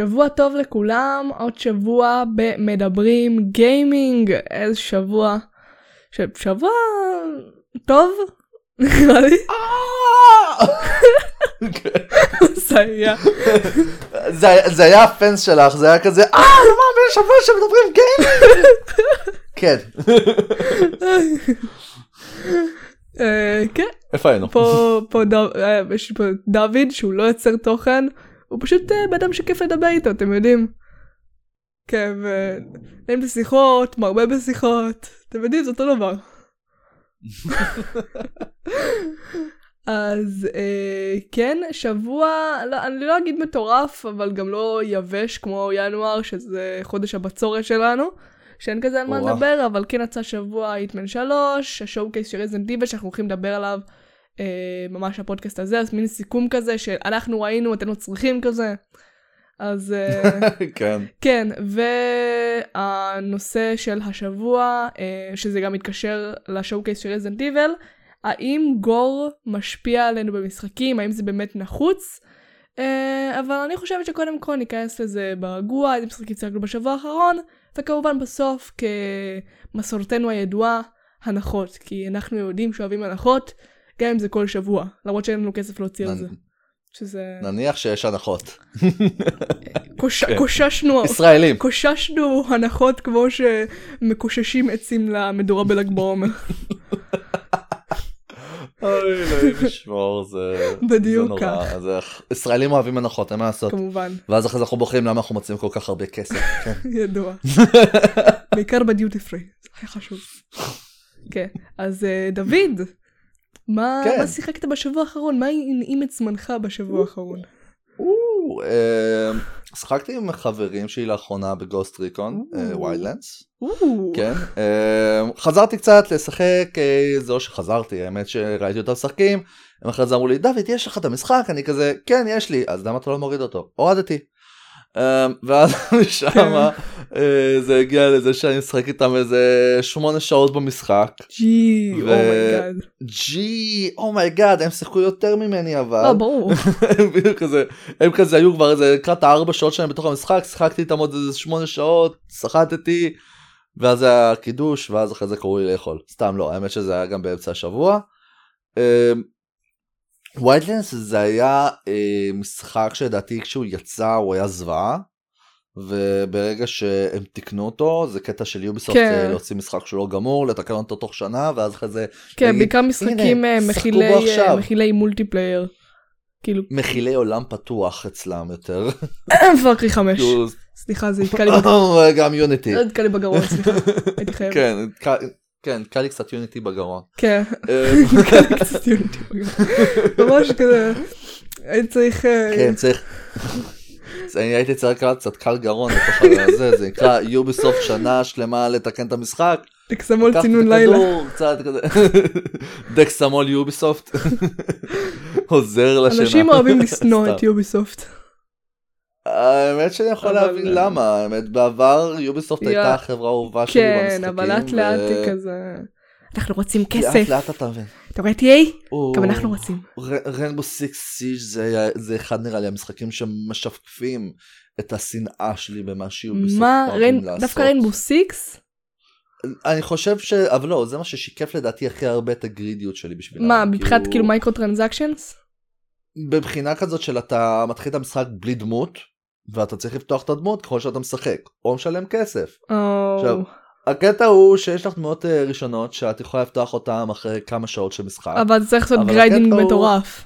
שבוע טוב לכולם, עוד שבוע במדברים גיימינג, איזה שבוע. ש... שבוע טוב, נראה לי. זה היה. זה היה הפנס שלך, זה היה כזה, אה, לא מאמין, שבוע שמדברים גיימינג. כן. אה, כן, איפה היינו? אה, פה דוד שהוא לא יוצר תוכן, הוא פשוט אה, בן אדם שכיף לדבר איתו, אתם יודעים. כן, ונעים בשיחות, מרבה בשיחות, אתם יודעים, זה אותו דבר. אז אה, כן, שבוע, לא, אני לא אגיד מטורף, אבל גם לא יבש כמו ינואר, שזה חודש הבצורת שלנו, שאין כזה על מה. לדבר, אבל כן יצא שבוע היטמן 3, השואו קייס של רזנט דיבל שאנחנו הולכים לדבר עליו אה, ממש הפודקאסט הזה, אז מין סיכום כזה שאנחנו ראינו, אתם לא צריכים כזה. אז אה, כן. כן, והנושא של השבוע, אה, שזה גם מתקשר לשואו קייס של רזנט דיבל, האם גור משפיע עלינו במשחקים, האם זה באמת נחוץ? אה, אבל אני חושבת שקודם כל ניכנס לזה ברגוע, איזה משחקים צחקנו בשבוע האחרון, וכמובן בסוף כמסורתנו הידועה, הנחות, כי אנחנו יהודים שאוהבים הנחות, גם אם זה כל שבוע, למרות שאין לנו כסף להוציא על זה. שזה... נניח שיש הנחות. קוש... כן. קוששנו, ישראלים. קוששנו הנחות כמו שמקוששים עצים למדורה בל"ג בעומר. אוי, אלוהים ישמור, זה... בדיוק. זה- ישראלים אוהבים הנחות, אין מה לעשות. כמובן, ואז אחרי זה אנחנו בוחרים למה אנחנו מוצאים כל כך הרבה כסף. כן. ידוע. בעיקר בדיוטי פרי, זה הכי חשוב. כן, אז אה, דוד, מה כן. מה שיחקת בשבוע האחרון? מה הנעים את זמנך בשבוע האחרון? אה, שחקתי עם חברים שלי לאחרונה בגוסט ריקון, או. ויילנדס. או, כן. אה, חזרתי קצת לשחק, אה, זה לא שחזרתי, האמת שראיתי אותם משחקים. הם אחרי זה אמרו לי, דוד, יש לך את המשחק? אני כזה, כן, יש לי. אז למה אתה לא מוריד אותו? הורדתי. אה, ואז משם אה, זה הגיע לזה שאני משחק איתם איזה שמונה שעות במשחק. ג'י, אומייגאד. ג'י, אומייגאד, הם שיחקו יותר ממני אבל. לא, ברור. הם בדיוק כזה, הם כזה היו כבר איזה לקראת הארבע שעות שלהם בתוך המשחק, שיחקתי איתם עוד איזה שמונה שעות, סחטתי, ואז היה קידוש, ואז אחרי זה קראו לי לאכול. סתם לא, האמת שזה היה גם באמצע השבוע. Wildlands זה היה אה, משחק שלדעתי כשהוא יצא הוא היה זוועה. וברגע שהם תיקנו אותו זה קטע של Ubisoft כן. אה, להוציא משחק שהוא לא גמור לתקן אותו תוך שנה ואז אחרי זה כן, להגיד, בעיקר משחקים אה, "הנה, מכילי שחקו בו אה, עכשיו." מכילי multiplayer. כאילו, מכילי עולם פתוח אצלם יותר. 5. כאילו, סליחה, זה יתקע לי בגרון. גם Unity. זה יתקע לי בגרון, סליחה. הייתי חייבת. כן, כן, קל לי קצת יוניטי בגרון. כן. אה, יתקע לי קצת יוניטי בגרון. ממש כזה. הייתי צריך... אה, כן, צריך... אני הייתי צריך לקראת קצת קל גרון הזה, זה נקרא יוביסופט שנה שלמה לתקן את המשחק. לקחתי צינון לילה. הכדור, קצת כזה, דקסמול יוביסופט, עוזר לשינה. אנשים אוהבים לשנוא. את יוביסופט. האמת שאני יכול אבל- להבין למה, האמת בעבר יוביסופט יא- הייתה החברה האהובה שלי במשחקים. כן, אבל לאט לאט היא כזה... אנחנו רוצים לאט כסף. לאט אתה מבין. אתה רואה TA? או, גם אנחנו רוצים. רנבו סיקס סיג' זה אחד נראה לי המשחקים שמשקפים את השנאה שלי במה שיוביסופט מה. דווקא ריינבו סיקס? אני חושב ש... אבל לא, זה מה ששיקף לדעתי הכי הרבה את הגרידיות שלי בשבילה. מה, מבחינת כאילו מייקרו טרנזקשנס? בבחינה כזאת של אתה מתחיל את המשחק בלי דמות, ואתה צריך לפתוח את הדמות ככל שאתה משחק, או משלם כסף. עכשיו, הקטע הוא שיש לך דמויות אה, ראשונות שאת יכולה לפתוח אותן אחרי כמה שעות של משחק. אבל צריך לעשות grinding מטורף.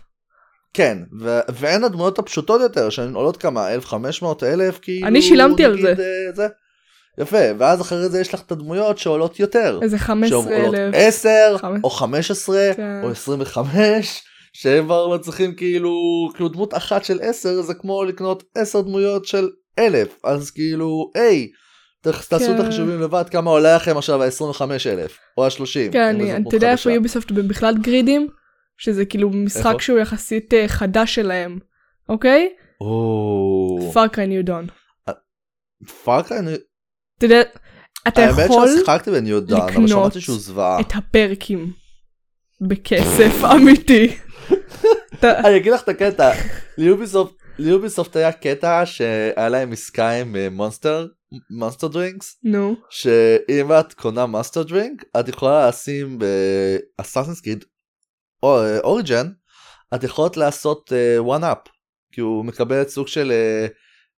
כן, ו- והן הדמויות הפשוטות יותר, שהן עולות כמה, 1,500, 1,000, כאילו... אני שילמתי על זה. אה, זה. יפה, ואז אחרי זה יש לך את הדמויות שעולות יותר. איזה 15 שעולות אלף. 10, חמש- או 15, כן. או 25, שהם כבר מצליחים כאילו, כאילו דמות אחת של 10 זה כמו לקנות 10 דמויות של 1,000, אז כאילו, היי, ת- תעשו את כן. החישובים לבד כמה עולה לכם עכשיו ה-25 אלף, או ה-30. כן, אתה יודע איפה Ubisoft בכלל גרידים? שזה כאילו משחק איפה? שהוא יחסית אה, חדש שלהם, אוקיי? או... Far Cry New Dawn. Far Cry, אתה יודע, אתה יכול לקנות. את הפרקים בכסף אמיתי. אני אגיד לך את הקטע, ל Ubisoft היה קטע שהיה להם עסקה עם אה, Monster, Monster drinks, נו. שאם את קונה Monster drink, את יכולה לשים ב Assassin's Creed Origins, את יכולת לעשות one up, כי הוא מקבל את סוג של, אה,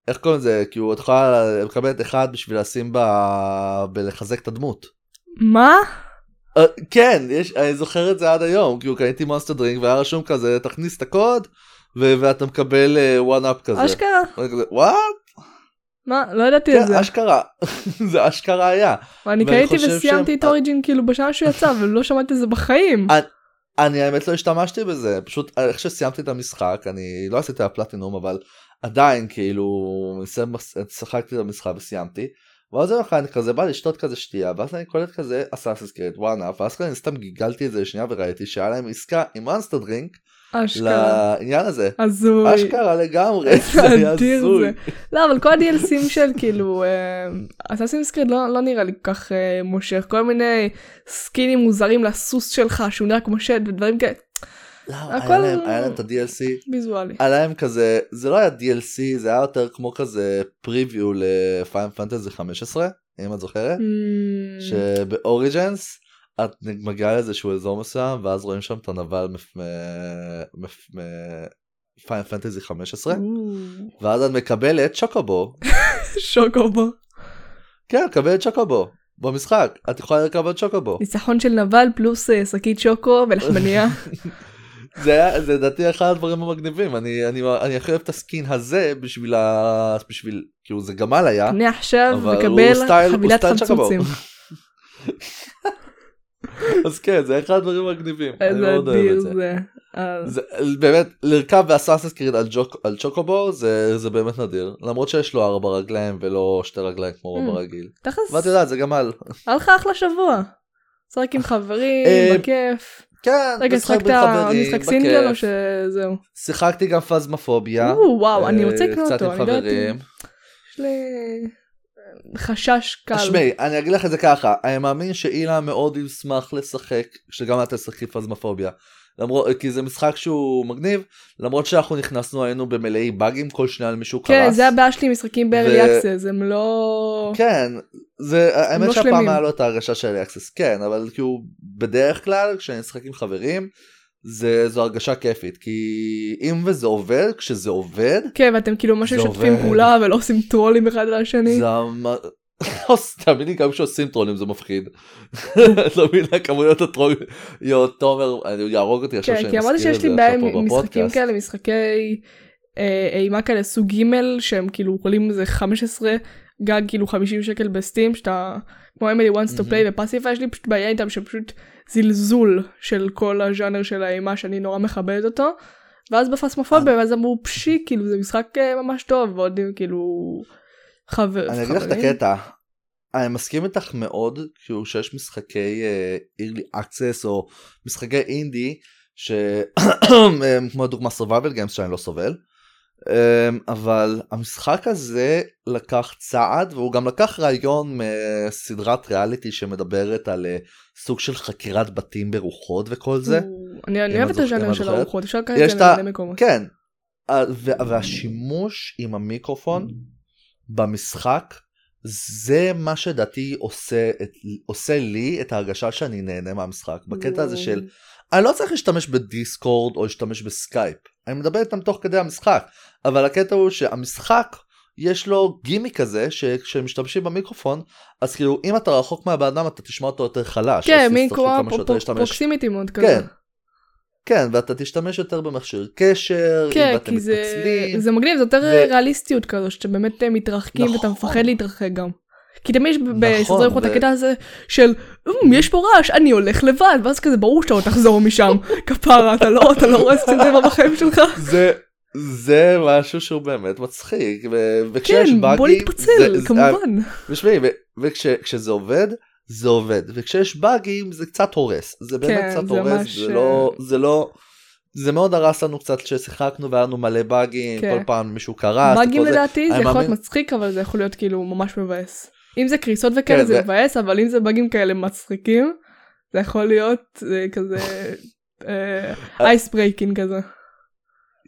איך קוראים לזה, כי הוא את יכולה לקבל את אחד בשביל לשים בה, בלחזק את הדמות. מה? אה, כן, יש, אני זוכר את זה עד היום, כאילו קניתי מונסטר דרינק והיה רשום כזה, תכניס את הקוד, ו- ואתה מקבל וואן אפ כזה. אשכרה. וואט? מה? לא ידעתי את כן, זה. אשכרה. זה אשכרה היה. ואני קניתי וסיימתי שהם- את אוריג'ין כאילו בשנה שהוא יצא ולא שמעתי את זה בחיים. אה, אני האמת לא השתמשתי בזה, פשוט איך שסיימתי את המשחק, אני לא עשיתי הפלטינום, אבל עדיין כאילו, שיחקתי את המשחק וסיימתי. ואז יום אחד אני כזה בא לשתות כזה שתייה, ואז אני קולט כזה Assassin's Creed וואנה, ואז כזה אני סתם גיגלתי את זה לשנייה וראיתי שהיה להם עסקה עם Monster drink אשכרה. לעניין הזה. הזוי. אשכרה לגמרי, זה היה הזוי. לא אבל כל ה-DLCים של כאילו Assassin's Creed לא לא נראה לי כל כך אה, מושך כל מיני סקינים מוזרים לסוס שלך שהוא נראה כמו שד ודברים כאלה לא, הכל- היה להם- היה להם את ה-DLC, ויזואלי. היה להם כזה, זה לא היה DLC, זה היה יותר כמו כזה preview ל Final Fantasy 15, אם את זוכרת, Mm, שבאוריג'נס את מגיעה לאיזשהו אזור מסוים, ואז רואים שם את הנבל מפיין פנטזי 15, ואז את מקבלת צ'וקובו, שוקובו. כן, מקבלת צ'וקובו. במשחק, את יכולה לקבל צ'וקובו. ניצחון של נבל פלוס אה, שקית שוקו ולחמניה. זה היה, זה לדעתי אחד הדברים המגניבים, אני, אני, אני הכי אוהב את הסקין הזה בשביל ה... בשביל, כאילו זה גמל היה, קנה עכשיו וקבל חבילת. חמצוצים. אז כן, זה אחד הדברים המגניבים, אני מאוד אוהב את זה. זה. באמת, לרכב באסאסינס קריד על, צ'וקובו זה, באמת נדיר, למרות שיש לו ארבע רגליים ולא שתי רגליים כמו Mm. ברגיל. תכלס, ואת יודעת, זה גמל. היה לך אחלה שבוע. משחק עם חברים, אה, בכיף. כן, רגע, משחק שחקת בין חברים, משחק סינגל או בכיף. שזהו? שיחקתי גם פזמפוביה. או, וואו, אני רוצה לקנות אותו, אני לא יודעת. יש לי אה, חשש קל. תשמעי, אני אגיד לך את זה ככה, אני מאמין שאילה מאוד ישמח לשחק, שגם את תשחקי פזמפוביה. למרות, כי זה משחק שהוא מגניב, למרות שאנחנו נכנסנו היינו במלאי באגים, כל שניה על מישהו קרס. כן, זה הבעיה שלי משחקים ב-early ו- access, הם לא... כן, זה, האמת לא שהפעם שלמים. היה לו את ההרגשה של אקסס, כן, אבל כאילו, בדרך כלל כשאני משחק עם חברים, זה, זו הרגשה כיפית, כי אם וזה עובד, כשזה עובד, כן, ואתם כאילו ממש משתפים. פעולה ולא עושים טרולים אחד על השני. זה המ... תאמיני גם כשעושים טרולים זה מפחיד. לא מבינה כמויות הטרולים. יואו תומר יהרוג אותי עכשיו כן, שאני כי אמרתי מזכיר את שיש זה לי בעיה עכשיו עם פה עם משחקים בפודקאסט. כאלה, משחקי אה, אימה כאלה סוג ג' שהם כאילו עולים איזה 15 גג כאילו 50 שקל בסטים שאתה כמו אמילי וואנס טו. פליי ופאסיפה יש לי פשוט בעיה איתם שפשוט זלזול של כל הז'אנר של האימה שאני נורא מכבדת אותו. ואז בפסמופוביה ואז אמרו פשי כאילו זה משחק אה, ממש טוב ועוד כאילו חבר. אני אגיד לך את. הקטע. אני מסכים איתך מאוד כאילו שיש משחקי אה, early access או משחקי אינדי שהם כמו דוגמה survival games שאני לא סובל. אמ, אבל המשחק הזה לקח צעד והוא גם לקח רעיון מסדרת ריאליטי שמדברת על אה, סוג של חקירת בתים ברוחות וכל זה. אני אני אם אוהבת את הז'אנר של. הרוחות אפשר לקחת יש את זה ה- למלא מקומות. כן. אה, ו- והשימוש עם המיקרופון במשחק זה מה שדעתי עושה, את, עושה לי את ההרגשה שאני נהנה מהמשחק. בקטע הזה של אני לא צריך להשתמש ב Discord או להשתמש בסקייפ. אני מדבר איתם תוך כדי המשחק. אבל הקטע הוא שהמשחק יש לו גימיק כזה שכשהם משתמשים במיקרופון אז כאילו אם אתה רחוק מהבן אדם אתה תשמע אותו יותר חלש. כן, מין כמו proximity מאוד כזה. כן. כן ואתה תשתמש יותר במכשיר קשר, כן, אם אתם זה, מתפצלים. זה מגניב, זה יותר ו- ריאליסטיות כזו, שאתם באמת אה, מתרחקים ואתה נכון. מפחד להתרחק גם. כי תמיד יש נכון, בסדרי ו- הקטע הזה של "אמ, יש פה רעש, אני הולך לבד, ואז כזה ברור שאתה לא תחזור משם, כפרה, אתה לא, אתה לא רואה סצנדרה בחיים שלך. זה זה משהו שהוא באמת מצחיק וכשיש כן, באגים בוא נתפצל, זה- זה- כמובן. תשמעי, וכשזה עובד זה עובד וכשיש באגים זה קצת הורס זה באמת כן, קצת זה הורס ממש, זה לא אה, זה לא זה מאוד הרס לנו קצת כששיחקנו והיה לנו מלא באגים כן. כל פעם מישהו קרס באגים זה. לדעתי זה אני יכול להיות מאמין- מצחיק, אבל זה יכול להיות כאילו ממש מבאס. אם זה קריסות וכאלה כן, זה מבאס, אבל אם זה באגים כאלה מצחיקים, זה יכול להיות אה, כזה ice breaking כזה.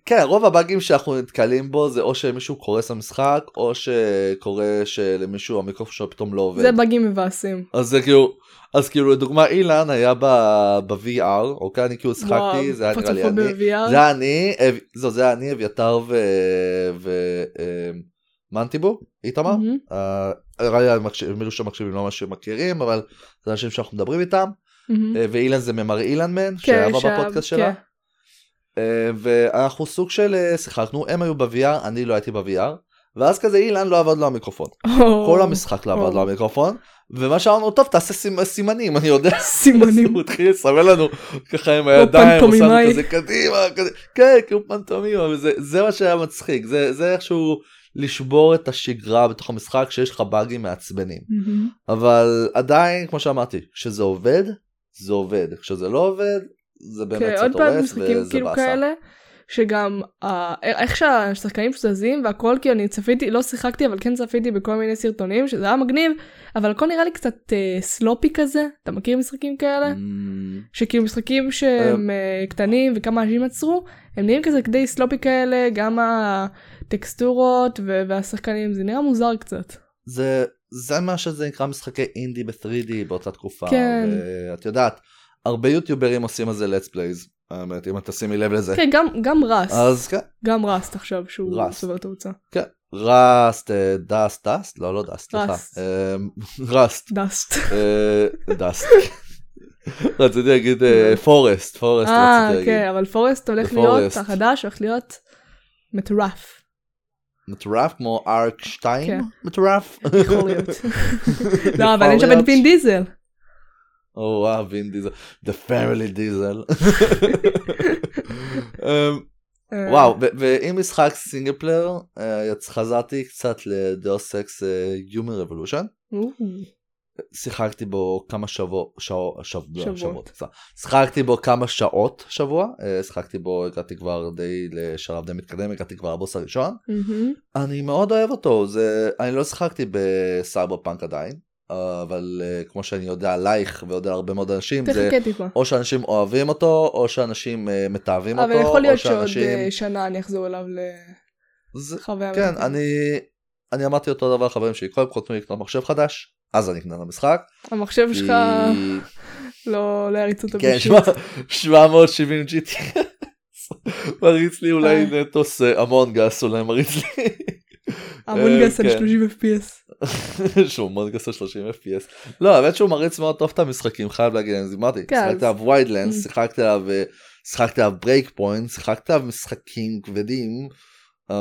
כן, רוב הבאגים שאנחנו נתקלים בו זה או שמישהו קורס למשחק, או שקורה שלמישהו המיקרופון שלו פתאום לא עובד. זה באגים מבאסים. אז זה כאילו, אז כאילו לדוגמה אילן היה ב-VR, אוקיי, אני כאילו שיחקתי, זה היה נראה לי אני. זה היה אני, זהו, זה היה אני, אביתר ומנטיבו, איתמר. מהמם. אה, נראה לי מישהו שמקשיבים לא ממש מכירים, אבל זה אנשים שאנחנו מדברים איתם. אה, ואילן זה ממר אילנמן, כן, שהיה בפודקאסט שלה. אה, ואנחנו סוג של אה, שיחקנו, הם היו ב-VR, אני לא הייתי ב-VR, ואז כזה אילן לא עבד לו המיקרופון. כל המשחק לא עבד לו. המיקרופון, ומה שאמרנו, טוב תעשה סימ- סימנים, אני יודע. סימנים. הוא התחיל לסמן לנו ככה עם הידיים, פנטומימאי. לנו כזה קדימה, כזה, כן, כאילו פנטומימה, וזה זה מה שהיה מצחיק, זה זה איכשהו לשבור את השגרה בתוך המשחק שיש לך באגים מעצבנים. אבל עדיין, כמו שאמרתי, כשזה עובד, זה עובד, כשזה לא עובד, זה באמת כן, קצת עוד פעם משחקים כאילו. כאלה, שגם אה, איך שהשחקנים זזים והכל, כי אני צפיתי, לא שיחקתי, אבל כן צפיתי בכל מיני סרטונים, שזה היה מגניב, אבל הכל נראה לי קצת אה, סלופי כזה, אתה מכיר משחקים כאלה? Mm, שכאילו משחקים שהם אה, קטנים וכמה אנשים עצרו, הם נראים כזה די סלופי כאלה, גם הטקסטורות והשחקנים, זה נראה מוזר קצת. זה זה מה שזה נקרא משחקי אינדי ב-3D באותה תקופה. כן. ואת יודעת, הרבה יוטיוברים עושים על זה let's plays, האמת, אם את תשימי לב לזה. כן, גם, גם Rust, אז כן, גם Rust עכשיו שהוא Rust. צובר תאוצה. כן. Rust, אה, Dust, Dust? לא, לא Dust, סליחה. Rust. אה, Rust, Dust. אה, Dust. רציתי להגיד אה, Forest, Forest אה, רציתי כן, להגיד. אבל Forest הולך להיות. החדש הולך להיות מטורף, מטורף כמו Ark 2? כן. מטורף? יכול להיות. לא, אבל אין שם. את וין דיזל. או וואו, וין דיזל. The family דיזל. אמ, אה, וואו, ו- ואם משחק single player, אה, יצ- חזרתי קצת ל Deus Ex Human Revolution. או, שיחקתי בו כמה שבוע, שעות, שבוע, שבועות. שבועות. שיחקתי בו כמה שעות שבוע, אה, שיחקתי בו, הגעתי כבר די לשלב די מתקדם, הגעתי כבר לבוס הראשון. מהמם. אני מאוד אוהב אותו, זה, אני לא שיחקתי בסייבר פאנק עדיין, אה, אבל אה, כמו שאני יודע עלייך ויודע על הרבה מאוד אנשים, זה טיפה. או שאנשים אוהבים אותו, או שאנשים אה, מתעבים אבל אותו, יכול להיות או שעוד שאנשים... אה, שנה אני אחזור אליו זה- לחוויה. כן. אני... אני אמרתי אותו דבר לחברים שלי, קודם כל תנו לי לקנות מחשב חדש, אז אני אקנה למשחק. המחשב שלך לא לא יריץ אותו כן, בשיט. שמע, 770 GT. מריץ לי אולי אה. נטוס אה, המונגס, אולי מריץ לי. המונגס על כן. 30 FPS. שהוא מונגס על 30 FPS. לא, האמת שהוא מריץ מאוד טוב את המשחקים, חייב להגיד, אני אמרתי, כן, שיחקתי אז- עליו ויידלנס, Mm. שיחקתי עליו, אה, שיחקתי עליו ברייק פוינט, שיחקתי עליו משחקים כבדים, אמ,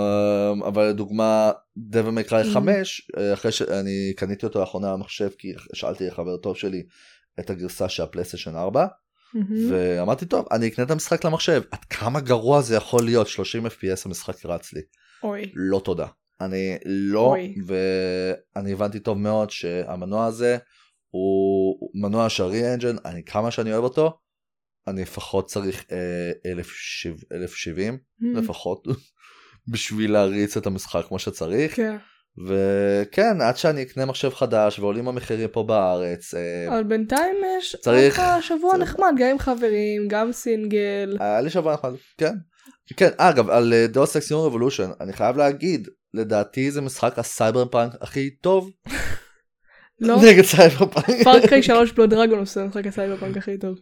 אבל לדוגמה, דבל מקראי Mm. 5, אה, אחרי שאני קניתי אותו לאחרונה במחשב, כי שאלתי לחבר טוב שלי את הגרסה של הפלייסטיישן 4, מהמם. ואמרתי טוב אני אקנה את המשחק למחשב עד כמה גרוע זה יכול להיות 30 fps המשחק רץ לי אוי. לא תודה אני לא אוי. ואני הבנתי טוב מאוד שהמנוע הזה הוא מנוע של re-engine אני כמה שאני אוהב אותו אני לפחות צריך אה, 1070 מהמם. לפחות בשביל להריץ את המשחק כמו שצריך כן. וכן עד שאני אקנה מחשב חדש ועולים המחירים פה בארץ אה, אבל בינתיים יש צריך- לך שבוע צריך- נחמד גם עם חברים גם סינגל. היה לי שבוע אחד, כן. כן, אגב, על Deus Ex Human Revolution, אני חייב להגיד, לדעתי זה משחק הסייבר פאנק הכי טוב לא? נגד cyberpunk. Far Cry 3 Blood Dragon עושה משחק הסייבר פאנק הכי טוב.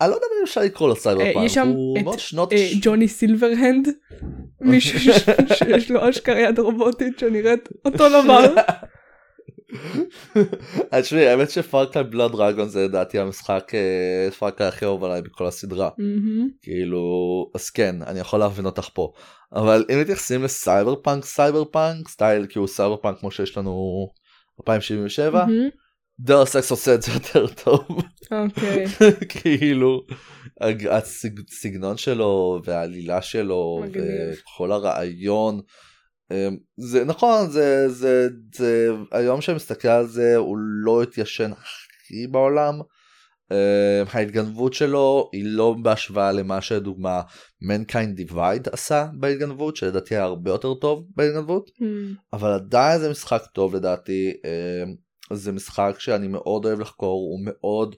אני לא יודע אם אפשר לקרוא לו סייבר אה, פאנק, יש שם את. אה, Johnny Silverhand. מישהו שיש לו אשכרה יד רובוטית שנראית אותו דבר. אז תשמעי, האמת ש Far Cry Blood Dragon זה לדעתי המשחק אה, Far Cry הכי אהוב עליי בכל הסדרה. כאילו, אז כן, אני יכול להבין אותך פה. אבל אם מתייחסים ל cyberpunk, cyberpunk, style כאילו סייבר פאנק כמו שיש לנו 2077, מהמם. דאוס אקס עושה את זה יותר טוב. אוקיי. כאילו הסגנון שלו והעלילה שלו. וכל הרעיון. אמ, זה נכון זה זה זה היום שאני מסתכל על זה הוא לא התיישן הכי בעולם. אמ, ההתגנבות שלו היא לא בהשוואה למה שלדוגמה Mankind Divide עשה בהתגנבות שלדעתי היה הרבה יותר טוב בהתגנבות. מהמם. אבל עדיין זה משחק טוב לדעתי אמ, זה משחק שאני מאוד אוהב לחקור הוא מאוד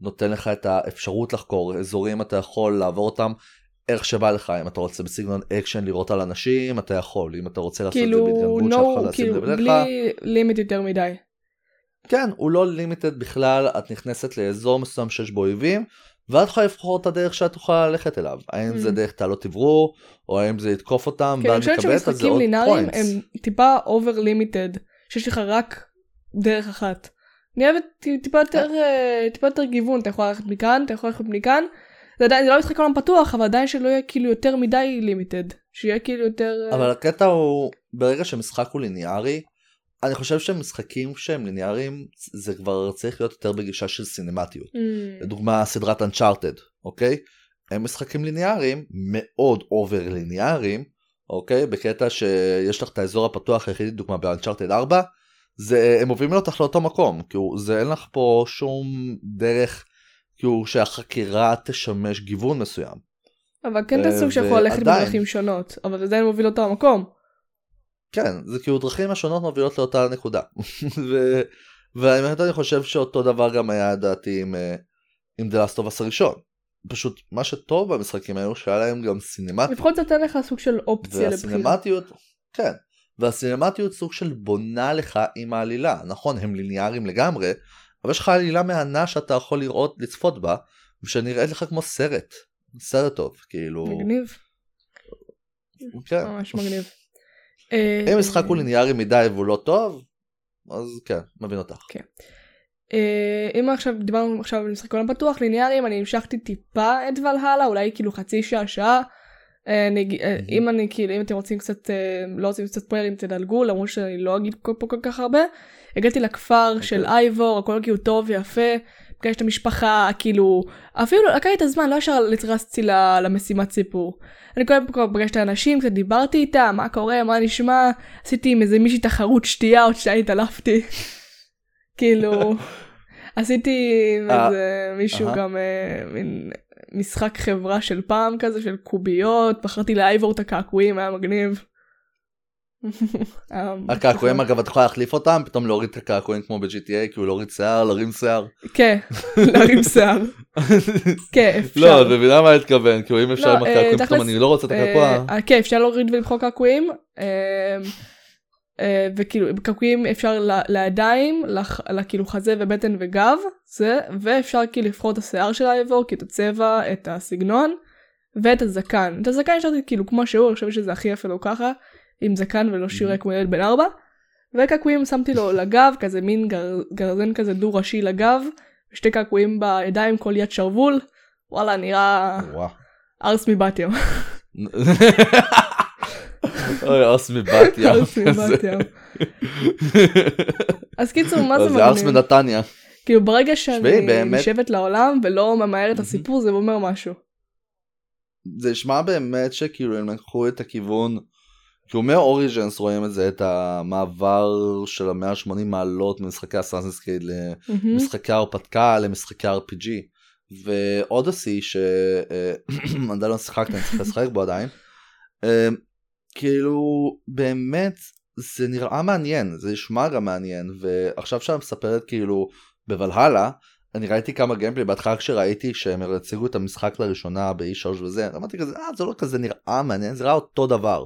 נותן לך את האפשרות לחקור אזורים אתה יכול לעבור אותם איך שבא לך, אם אתה רוצה בסגנון אקשן לירות על אנשים, אתה יכול, אם אתה רוצה לעשות את זה כאילו, בהתגנבות שאתה יכול no, לשים כאילו, לב אליך. בלי limit יותר מדי. כן, הוא לא limited בכלל, את נכנסת לאזור מסוים שיש בו אויבים, ואת יכולה לבחור את הדרך שאת יכולה ללכת אליו. האם זה Mm. דרך תעלות אוורור, או האם זה לתקוף אותם, כן, אני ואת חושבת מקבלת על זה שמשחקים עוד לינאריים points. הם טיפה over limited, שיש לך רק דרך אחת. אני אוהבת טיפה יותר, אה, טיפה יותר גיוון, אתה יכול ללכת מכאן, אתה יכול ללכת מכאן. זה עדיין, זה לא משחק עולם פתוח, אבל עדיין שלא יהיה כאילו יותר מדי limited. שיהיה כאילו יותר... אה, אבל הקטע הוא, ברגע שמשחק הוא ליניארי, אני חושב שמשחקים שהם ליניאריים, זה כבר צריך להיות יותר בגישה של סינמטיות. mm, לדוגמה סדרת Uncharted, אוקיי? הם משחקים ליניאריים, מאוד over ליניאריים, אוקיי? בקטע שיש לך את האזור הפתוח היחידי, דוגמה ב-Uncharted 4, זה, הם מובילים אותך לאותו מקום, כאילו זה אין לך פה שום דרך, כאילו שהחקירה תשמש גיוון מסוים. אבל כן אתה אה, סוג שיכול ללכת בדרכים שונות, אבל זה עדיין מוביל אותו למקום. כן, זה כאילו דרכים השונות מובילות לאותה נקודה. ו... והאמת אני חושב שאותו דבר גם היה דעתי עם, אה, עם The Last of Us הראשון. פשוט מה שטוב במשחקים האלו שהיה להם גם סינמטיות. לפחות זה נותן לך סוג של אופציה לבחירה. והסינמטיות, כן, והסינמטיות סוג של בונה לך עם העלילה. נכון, הם ליניאריים לגמרי, אבל יש לך עלילה מהנה שאתה יכול לראות, לצפות בה, ושנראית לך כמו סרט. סרט טוב, כאילו, מגניב, כן. ממש מגניב. אה, אם משחק הוא ליניארי מדי והוא לא טוב, אז כן, מבין אותך. אה, אם עכשיו דיברנו עכשיו על משחק עולם פתוח ליניאריים אני המשכתי טיפה את ולהלה אולי כאילו חצי שעה שעה. אה, אני אה. אם אני כאילו אם אתם רוצים קצת אה, לא רוצים קצת ספוילרים תדלגו למרות שאני לא אגיד פה כל כך הרבה. הגעתי לכפר של אייבור הכל כאילו טוב ויפה. פגשתי את המשפחה כאילו אפילו לקח לי את הזמן לא ישר רצתי ל- למשימת סיפור. אני קודם כל פגשתי אנשים קצת דיברתי איתם מה קורה מה נשמע עשיתי עם איזה מישהי תחרות שתייה עוד שנייה התעלפתי. כאילו עשיתי עם איזה מישהו. גם מין משחק חברה של פעם כזה של קוביות בחרתי לאייבור את הקעקועים היה מגניב. היה הקעקועים אגב את יכולה להחליף אותם, פתאום להוריד את הקעקועים כמו ב-GTA, כאילו להוריד שיער, להרים שיער. כן, להרים שיער. כן, אפשר. לא, את מבינה מה אני מתכוון, כאילו אם אפשר לא, עם אה, הקעקועים, פתאום אני לא רוצה את הקעקוע. אה, כן, אפשר להוריד ולמחוא קעקועים. אה, וכאילו קעקועים אפשר לידיים, לכאילו חזה ובטן וגב, זה, ואפשר כאילו לבחור את השיער של האיבור, כאילו את הצבע, את הסגנון, ואת הזקן. את הזקן השארתי כאילו כמו שהוא, אני חושבת שזה הכי יפה לו ככה, עם זקן ולא שיעורי כמו ילד בן ארבע. וקעקועים שמתי לו לגב, כזה מין גר, גרזן כזה דו ראשי לגב, ושתי קעקועים בידיים, כל יד שרוול, וואלה נראה. ארס מבת ים. אוי, ארס מבת ים. ארס מבת ים. אז קיצור מה זה אז זה ארס מגניב? מנתניה. כאילו ברגע שאני נשבת לעולם ולא ממהר את. הסיפור זה אומר משהו. זה נשמע באמת שכאילו הם לקחו את הכיוון, כאילו מאוריג'נס רואים את זה, את המעבר של המאה ה-80 מעלות ממשחקי קריד מהמם. למשחקי הרפתקה למשחקי RPG. ואודסי שאני עדיין לא שיחקתי, אני צריך לשחק בו עדיין. כאילו באמת זה נראה מעניין, זה נשמע גם מעניין, ועכשיו שאת מספרת כאילו בוולהלה, אני ראיתי כמה גיימפלי בהתחלה כשראיתי שהם הציגו את המשחק לראשונה ב-E3 וזה, אמרתי כזה, אה זה לא כזה נראה מעניין, זה נראה אותו דבר.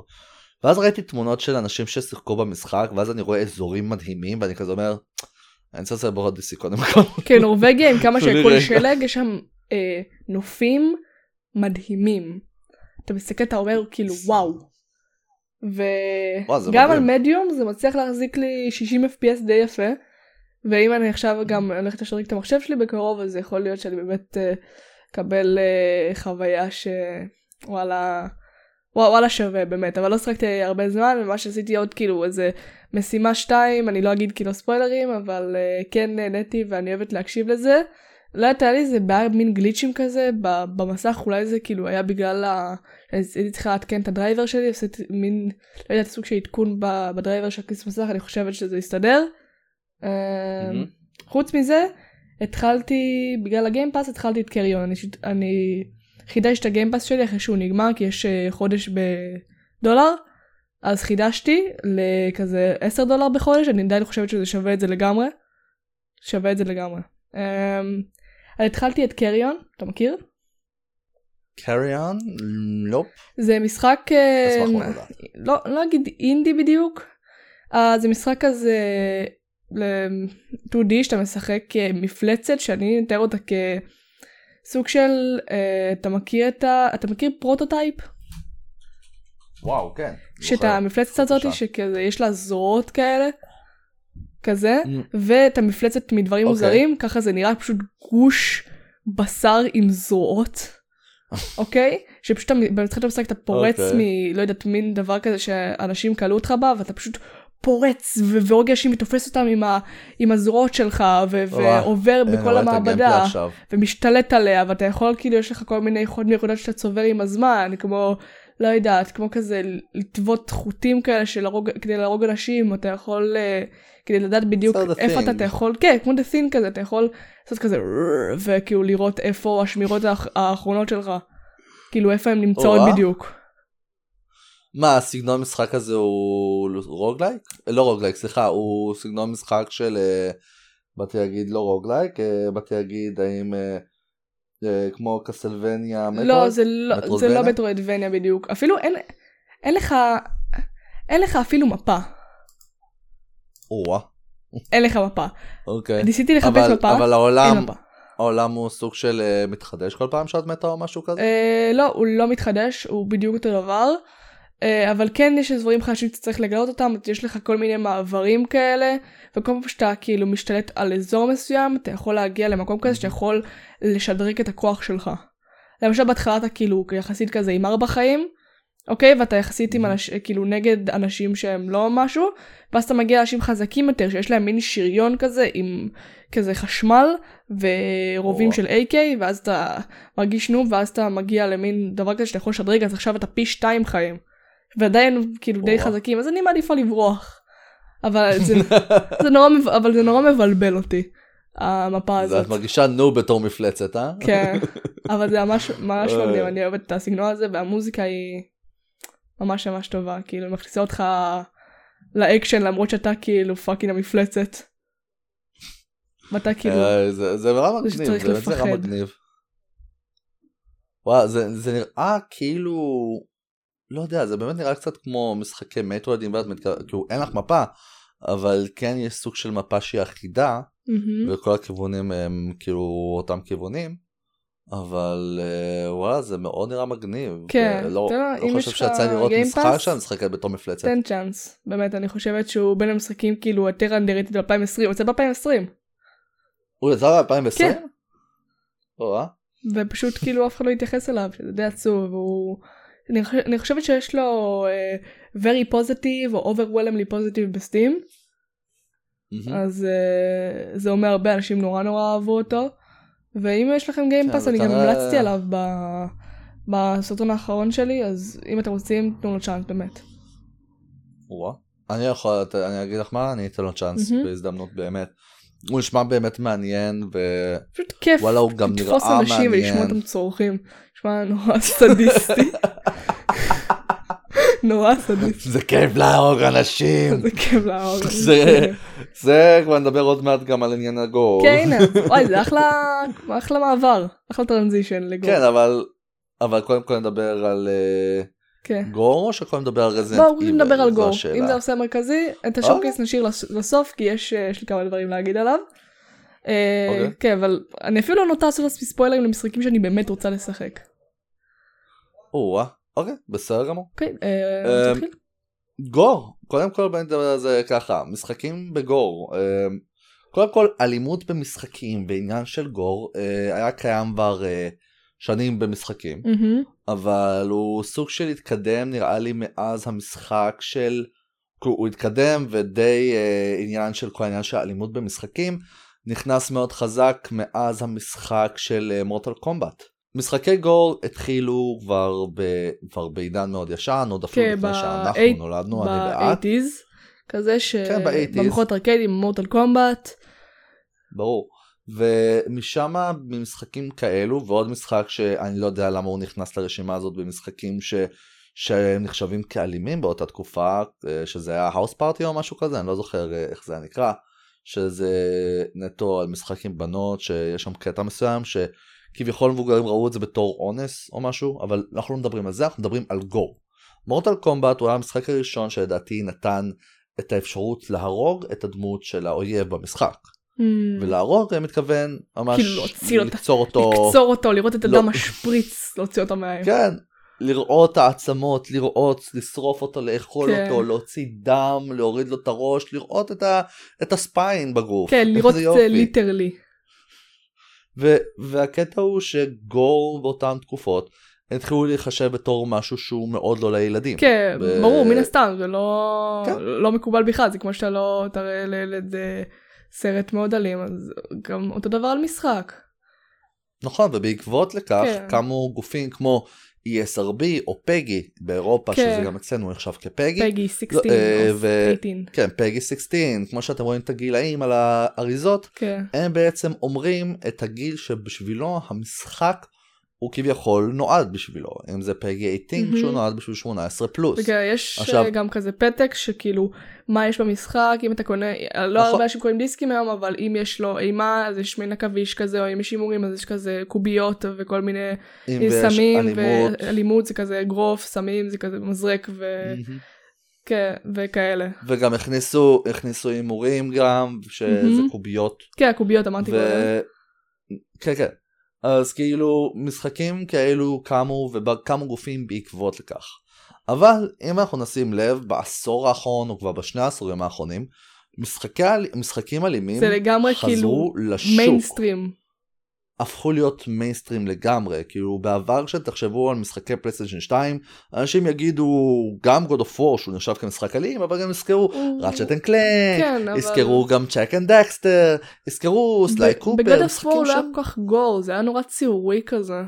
ואז ראיתי תמונות של אנשים ששיחקו במשחק, ואז אני רואה אזורים מדהימים, ואני כזה אומר, אני צריך לעשות באודיסי קודם כל. כן נורבגיה עם כמה שהכל רגע. שלג יש שם אה, נופים מדהימים. אתה מסתכל אתה אומר כאילו וואו. וגם על. מדיום זה מצליח להחזיק לי 60 fps די יפה. ואם אני עכשיו גם הולכת לשדרג את המחשב שלי בקרוב אז יכול להיות שאני באמת אה, אקבל אה, חוויה שוואלה וואלה שווה באמת אבל לא שחקתי הרבה זמן ומה שעשיתי עוד כאילו איזה משימה 2 אני לא אגיד כאילו ספוילרים אבל uh, כן נהניתי ואני אוהבת להקשיב לזה. לא יודעת היה לי איזה בעיה מין גליצ'ים כזה במסך אולי זה כאילו היה בגלל ה... הייתי צריכה לעדכן את הדרייבר שלי עשיתי מין לא יודעת סוג של עדכון בדרייבר של הכרטיס מסך אני חושבת שזה יסתדר. אמ. חוץ מזה התחלתי בגלל ה Game Pass התחלתי את Carrion אני, אני חידשתי את ה Game Pass שלי אחרי שהוא נגמר כי יש אה, חודש בדולר אז חידשתי לכזה 10 דולר בחודש אני עדיין חושבת שזה שווה את זה לגמרי. שווה את זה לגמרי. Um, התחלתי את Carrion אתה מכיר? on? לא. זה משחק, אה. לא לא אגיד אינדי בדיוק, אה, זה משחק כזה ל-2D שאתה משחק מפלצת שאני אתאר אותה כסוג של, אה, אתה מכיר את ה... אתה מכיר Prototype? וואו, כן. שאת. המפלצת הזאת. שכזה יש לה זרועות כאלה, כזה, Mm, ואת המפלצת מדברים אוקיי. מוזרים, ככה זה נראה פשוט גוש בשר עם זרועות, אוקיי? שפשוט אתה- בתחילת המשחק אתה פורץ אוקיי. מ... לא יודעת, מין דבר כזה שאנשים כלאו אותך בה, ואתה פשוט פורץ והורג אנשים ותופס אותם עם, ה- עם הזרועות שלך, ו- ועובר בכל את המעבדה. ומשתלט עליה ואתה יכול כאילו יש לך כל מיני יכולות מיוחדות שאתה צובר עם הזמן כמו לא יודעת כמו כזה לטוות חוטים כאלה של הרוג, כדי להרוג אנשים אתה יכול uh, כדי לדעת בדיוק איפה אתה. אתה יכול כן כמו the thing כזה אתה יכול לעשות כזה וכאילו לראות איפה השמירות האח- האחרונות שלך כאילו איפה הן נמצאות או-אה. בדיוק. מה, הסגנון משחק הזה הוא roguelike? לא roguelike, סליחה, הוא סגנון משחק של, אה, באתי להגיד לא roguelike, אה, באתי להגיד האם אה, כמו קסלווניה לא מטרואיד? זה לא זה? לא מטרואידבניה בדיוק אפילו אין אין לך אין לך אפילו מפה או-אה, אין לך מפה אוקיי. ניסיתי לחפש אבל, מפה אבל אין העולם, מפה. העולם הוא סוג של אה, מתחדש כל פעם שאת מתה או משהו כזה? אה, לא, הוא לא מתחדש, הוא בדיוק אותו דבר. אה, אבל כן יש דברים חדשים שאתה צריך לגלות אותם, יש לך כל מיני מעברים כאלה, וכל פעם שאתה כאילו משתלט על אזור מסוים, אתה יכול להגיע למקום כזה שאתה יכול לשדרג את הכוח שלך. למשל בהתחלה אתה כאילו יחסית כזה עם ארבע חיים, אוקיי? ואתה יחסית עם אנש... כאילו נגד אנשים שהם לא משהו, ואז אתה מגיע לאנשים חזקים יותר, שיש להם מין שריון כזה עם כזה חשמל ורובים וואו. של AK, ואז אתה מרגיש נוב, ואז אתה מגיע למין דבר כזה שאתה יכול לשדרג, אז עכשיו אתה פי שתיים חיים. ועדיין כאילו די. חזקים, אז אני מעדיפה לברוח. אבל זה, זה נורא, אבל זה נורא מבלבל אותי, המפה הזאת. את מרגישה נו בתור מפלצת, אה? כן, אבל זה ממש ממש. מגניב, אני אוהבת את הסגנון הזה, והמוזיקה היא ממש ממש טובה, כאילו מכניסה אותך לאקשן למרות שאתה כאילו fucking המפלצת. ואתה כאילו, אה, זה זה נורא מגניב, זה נראה לפחד. מגניב. וואו, זה זה נראה כאילו, לא יודע, זה באמת נראה קצת כמו משחקי מטרואידים, ואת כאילו אין לך מפה, אבל כן יש סוג של מפה שהיא אחידה. וכל הכיוונים הם כאילו אותם כיוונים, אבל אה, וואלה זה מאוד נראה מגניב. כן, לא חושב שיצא לראות משחק שאני משחקת בתור מפלצת. תן צ'אנס, באמת אני חושבת שהוא בין המשחקים כאילו יותר אנדרטד ב-2020, הוא יוצא ב-2020, הוא יצא ב-2020? כן. ופשוט כאילו אף אחד לא התייחס אליו, שזה די עצוב, והוא... אני, חושב, אני חושבת שיש לו uh, very positive או overwhelmingly positive בסטים. אז uh, זה אומר הרבה אנשים נורא נורא אהבו אותו, ואם יש לכם כן, גיימפאס אני גם המלצתי עליו ב... בסרטון האחרון שלי, אז אם אתם רוצים תנו לו צ'אנס באמת. אני יכול, אני אגיד לך מה, אני אתן לו צ'אנס. בהזדמנות באמת. הוא נשמע באמת מעניין, ו... פשוט כיף וואלה, הוא גם לתפוס נראה אנשים ולשמוע מעניין. אותם צורכים. נשמע נורא סדיסטי. נורא סדיסטי. זה כיף להרוג אנשים. זה כיף להרוג. זה- זה כבר נדבר עוד מעט גם על עניין הגו. כן, וואי, זה אחלה, אחלה מעבר, אחלה טרנזישן לגו. כן, אבל אבל קודם כל נדבר על אה, כן. גור, או שקודם נדבר על רזנט בואו נדבר על גו, השאלה. אם זה הנושא המרכזי, את השואוקייס נשאיר לס- לסוף, כי יש אה, יש לי כמה דברים להגיד עליו. אה, אוקיי. כן, אבל אני אפילו לא נוטה לעשות לעצמי ספוילרים למשחקים שאני באמת רוצה לשחק. או-אה, אוקיי, בסדר גמור. רוצה להתחיל? גור, קודם כל בוא נדבר על זה ככה, משחקים בגור. אה, קודם כל, אלימות במשחקים בעניין של גור היה קיים כבר שנים במשחקים. אבל הוא סוג של התקדם נראה לי מאז המשחק של... הוא התקדם ודי עניין של כל העניין של אלימות במשחקים נכנס מאוד חזק מאז המשחק של מורטל קומבט. משחקי גור התחילו כבר, ב, כבר בעידן מאוד ישן, עוד אפילו כן, לפני ב- שאנחנו eight- נולדנו, אני ואת. ב-80's, כזה ש... כן, ב-80s. במכות ארקיידים, מורטל קומבט. ברור. ומשם ממשחקים כאלו ועוד משחק שאני לא יודע למה הוא נכנס לרשימה הזאת במשחקים ש... שהם נחשבים כאלימים באותה תקופה אה, שזה היה האוס פארטי או משהו כזה אני לא זוכר אה, איך זה היה נקרא שזה נטו על משחק עם בנות שיש שם קטע מסוים כביכול מבוגרים ראו את זה בתור אונס או משהו, אבל אנחנו לא מדברים על זה, אנחנו מדברים על גו. מורטל קומבט הוא היה המשחק הראשון שלדעתי נתן את האפשרות להרוג את הדמות של האויב במשחק. Mm. ולהרוג אני מתכוון ממש כאילו להוציא אותה, לקצור אותו, לקצור אותו, לראות את לא. הדם משפריץ, להוציא אותו מהעין. כן, לראות העצמות, לראות, לשרוף אותו, לאכול כן. אותו, להוציא דם, להוריד לו את הראש, לראות את, ה, את הספיין בגוף. כן, לראות את זה. ליטרלי. ו- והקטע הוא שגור באותן תקופות התחילו להיחשב בתור משהו שהוא מאוד לא לילדים. כן, ב- ברור, מן הסתם, זה לא כן. לא מקובל בכלל, זה כמו שאתה לא תראה לילד אה, סרט מאוד אלים, אז גם אותו דבר על משחק. נכון, ובעקבות לכך כן. קמו גופים כמו ESRB או פגי באירופה, כן. שזה גם אצלנו נחשב כפגי. פגי 16 אה, או ו- 18. כן, פגי 16, כמו שאתם רואים את הגילאים על האריזות, כן. הם בעצם אומרים את הגיל שבשבילו המשחק הוא כביכול נועד בשבילו, אם זה פגי 18 מהמם. שהוא נועד בשביל 18 פלוס. וכן, יש עכשיו- אה, גם כזה פתק שכאילו מה יש במשחק אם אתה קונה לא נכון. הרבה אנשים קונים דיסקים היום אבל אם יש לו אימה אז יש מין עכביש כזה או אם יש הימורים אז יש כזה קוביות וכל מיני ויש סמים אלימות. ואלימות זה כזה אגרוף סמים זה כזה מזרק ו... מהמם. כן, וכאלה וגם הכניסו הכניסו הימורים גם שזה מהמם. קוביות כן הקוביות אמרתי ו... קודם. כן כן אז כאילו משחקים כאלו קמו וקמו גופים בעקבות לכך. אבל אם אנחנו נשים לב בעשור האחרון או כבר בשני העשורים האחרונים משחקי, משחקים אלימים זה לגמרי חזרו כאילו לשוק מיינסטרים הפכו להיות מיינסטרים לגמרי כאילו בעבר כשתחשבו על משחקי פלייסטיישן 2 אנשים יגידו גם God of War שהוא נחשב כמשחק אלים אבל גם יזכרו Ratchet and Clank יזכרו גם Jak and Daxter יזכרו Sly Cooper בגד משחקים הפור לא היה כל כך gore זה היה נורא ציורי כזה.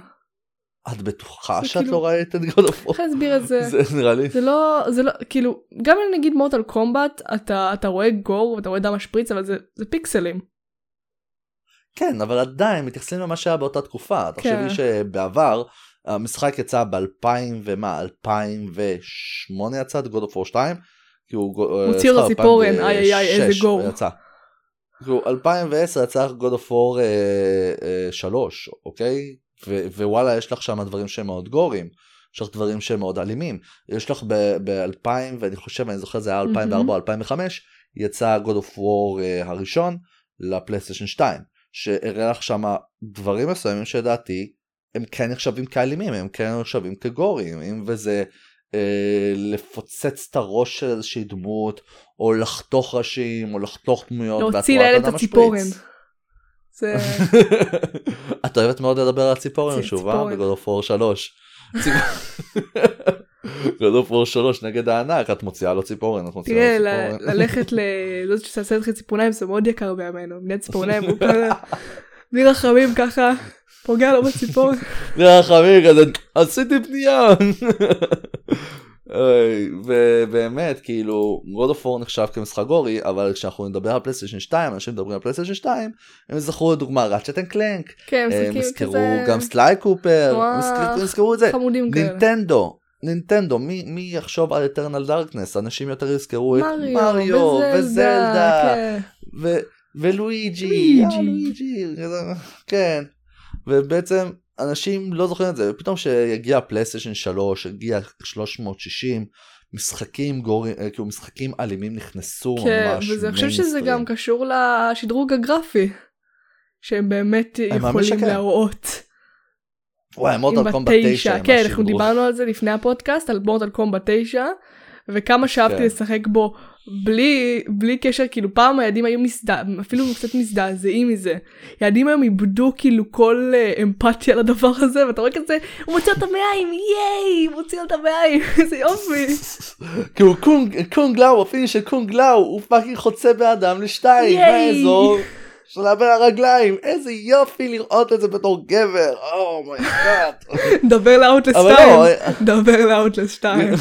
את בטוחה שאת כאילו- לא ראית את God of War? איך להסביר את זה? זה נראה לי זה לא, זה לא, כאילו, גם אם נגיד מורטל קומבט, אתה, אתה רואה גור ואתה רואה דם משפריץ, אבל זה, זה פיקסלים. כן אבל עדיין מתייחסים למה שהיה באותה תקופה כן. תחשבי שבעבר המשחק יצא ב-2000 ומה 2008 יצא את God of War 2. כי הוא מוציא לו סליחה, ציפורן, 2006 איי, איי, איי, איזה גור. יצא. כאילו 2010 יצא God of War אה, אה, 3 אוקיי ו- ווואלה יש לך שם דברים שהם מאוד גורים. יש לך דברים שהם מאוד אלימים יש לך ב-2000 ואני חושב אני זוכר זה היה 2004 או 2005 יצא God of War אה, הראשון לפלייסטיישן 2 שהראה לך שם דברים מסוימים שלדעתי הם כן נחשבים כאלימים הם כן נחשבים כגורים אם וזה אה, לפוצץ את הראש של איזושהי דמות או לחתוך ראשים או לחתוך דמויות להוציא לילד את הציפורן. זה, את אוהבת מאוד לדבר על ציפורן צי- שוב, אה? ציפורן. ב God of War 3. of War 3 נגד הענק, את מוציאה לו ציפורן, את מוציאה תראה, לו ציפורן. ללכת לזאת שתעשה לך ציפורניים זה מאוד יקר בימינו, בני ציפורניים, הוא כזה, בלי רחמים ככה, פוגע לו בציפורן. נראה חמיר כזה, עשיתי פנייה. ובאמת כאילו God of War נחשב כמשחק גורי אבל כשאנחנו נדבר על פלייסטיישן 2 אנשים מדברים על פלייסטיישן 2 הם זכרו לדוגמה Ratchet and Clank הם משחקים יזכרו גם Sly Cooper הם יזכרו- את זה. נינטנדו, נינטנדו, מי, מי יחשוב על Eternal Darkness? אנשים יותר יזכרו את מריו, מריו וזלדה, כן. ו- ולואיג'י, לואיג'י. אה, לואיג'י, כן. ובעצם אנשים לא זוכרים את זה, ופתאום שיגיע פלייסטיישן 3, הגיע 360, משחקים gore-ים, אה, כאילו משחקים אלימים נכנסו כן, ממש וזה, אני חושב שזה. גם קשור לשדרוג הגרפי, שהם באמת יכולים. להראות. וואי, מורטל קומבט 9, כן, אנחנו דיברנו על זה לפני הפודקאסט, על מורטל קומבט 9, וכמה שאהבתי כן. לשחק בו בלי, בלי קשר, כאילו פעם הילדים היו מזדע, אפילו קצת מזדעזעים מזה. ילדים היום איבדו כאילו כל uh, אמפתיה לדבר הזה, ואתה רואה כזה, הוא מוציא אותה מהעין, ייי, הוא מוציא אותה מהעין, איזה יופי. כאילו קונג, קונג לאו, ה finish של קונג לאו, הוא fucking חוצה באדם לשתיים. מהאזור של בין הרגליים, איזה יופי לראות את זה בתור גבר, Oh oh my god. The Last of Us אבל 2, לא, The Last of Us 2.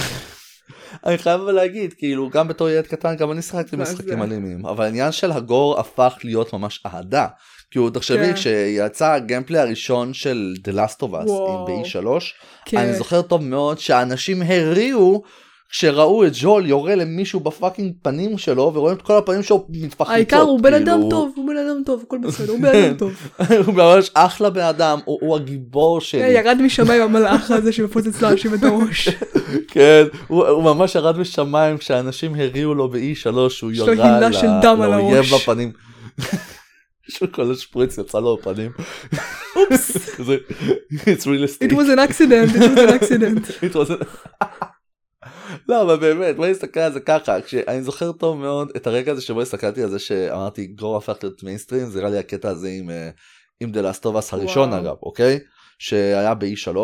אני חייב אבל להגיד, כאילו, גם בתור ילד קטן, גם אני שיחקתי משחקים? אלימים, אבל העניין של ה gore הפך להיות ממש אהדה. כאילו, תחשבי, כן. כשיצא ה gameplay הראשון של The Last of Us, עם וואו. ב-E3, כן. אני זוכר טוב מאוד שאנשים הריעו כשראו את ג'ול יורה למישהו בפאקינג פנים שלו ורואים את כל הפנים שלו מתפחצות. העיקר הוא בן אדם כאילו. טוב, הוא בן אדם טוב, הכל בסדר, הוא בן אדם טוב. הוא ממש אחלה בן אדם, הוא, הגיבור אה, שלי. ירד משמיים המלאך הזה שמפוצץ לאנשים את הראש. כן, הוא, ממש ירד משמיים כשאנשים הריעו לו ב-E3 שהוא על לאויב. בפנים. יש לו כל השפריץ יצא לו בפנים. אופס, it's realistic. it was an accident, it was an accident. לא אבל באמת בואי נסתכל על זה ככה כשאני זוכר טוב מאוד את הרגע הזה שבו הסתכלתי על זה שאמרתי גרו הפך להיות מיינסטרים זה נראה לי הקטע הזה עם אה, עם of Us הראשון וואו. אגב אוקיי שהיה ב-E3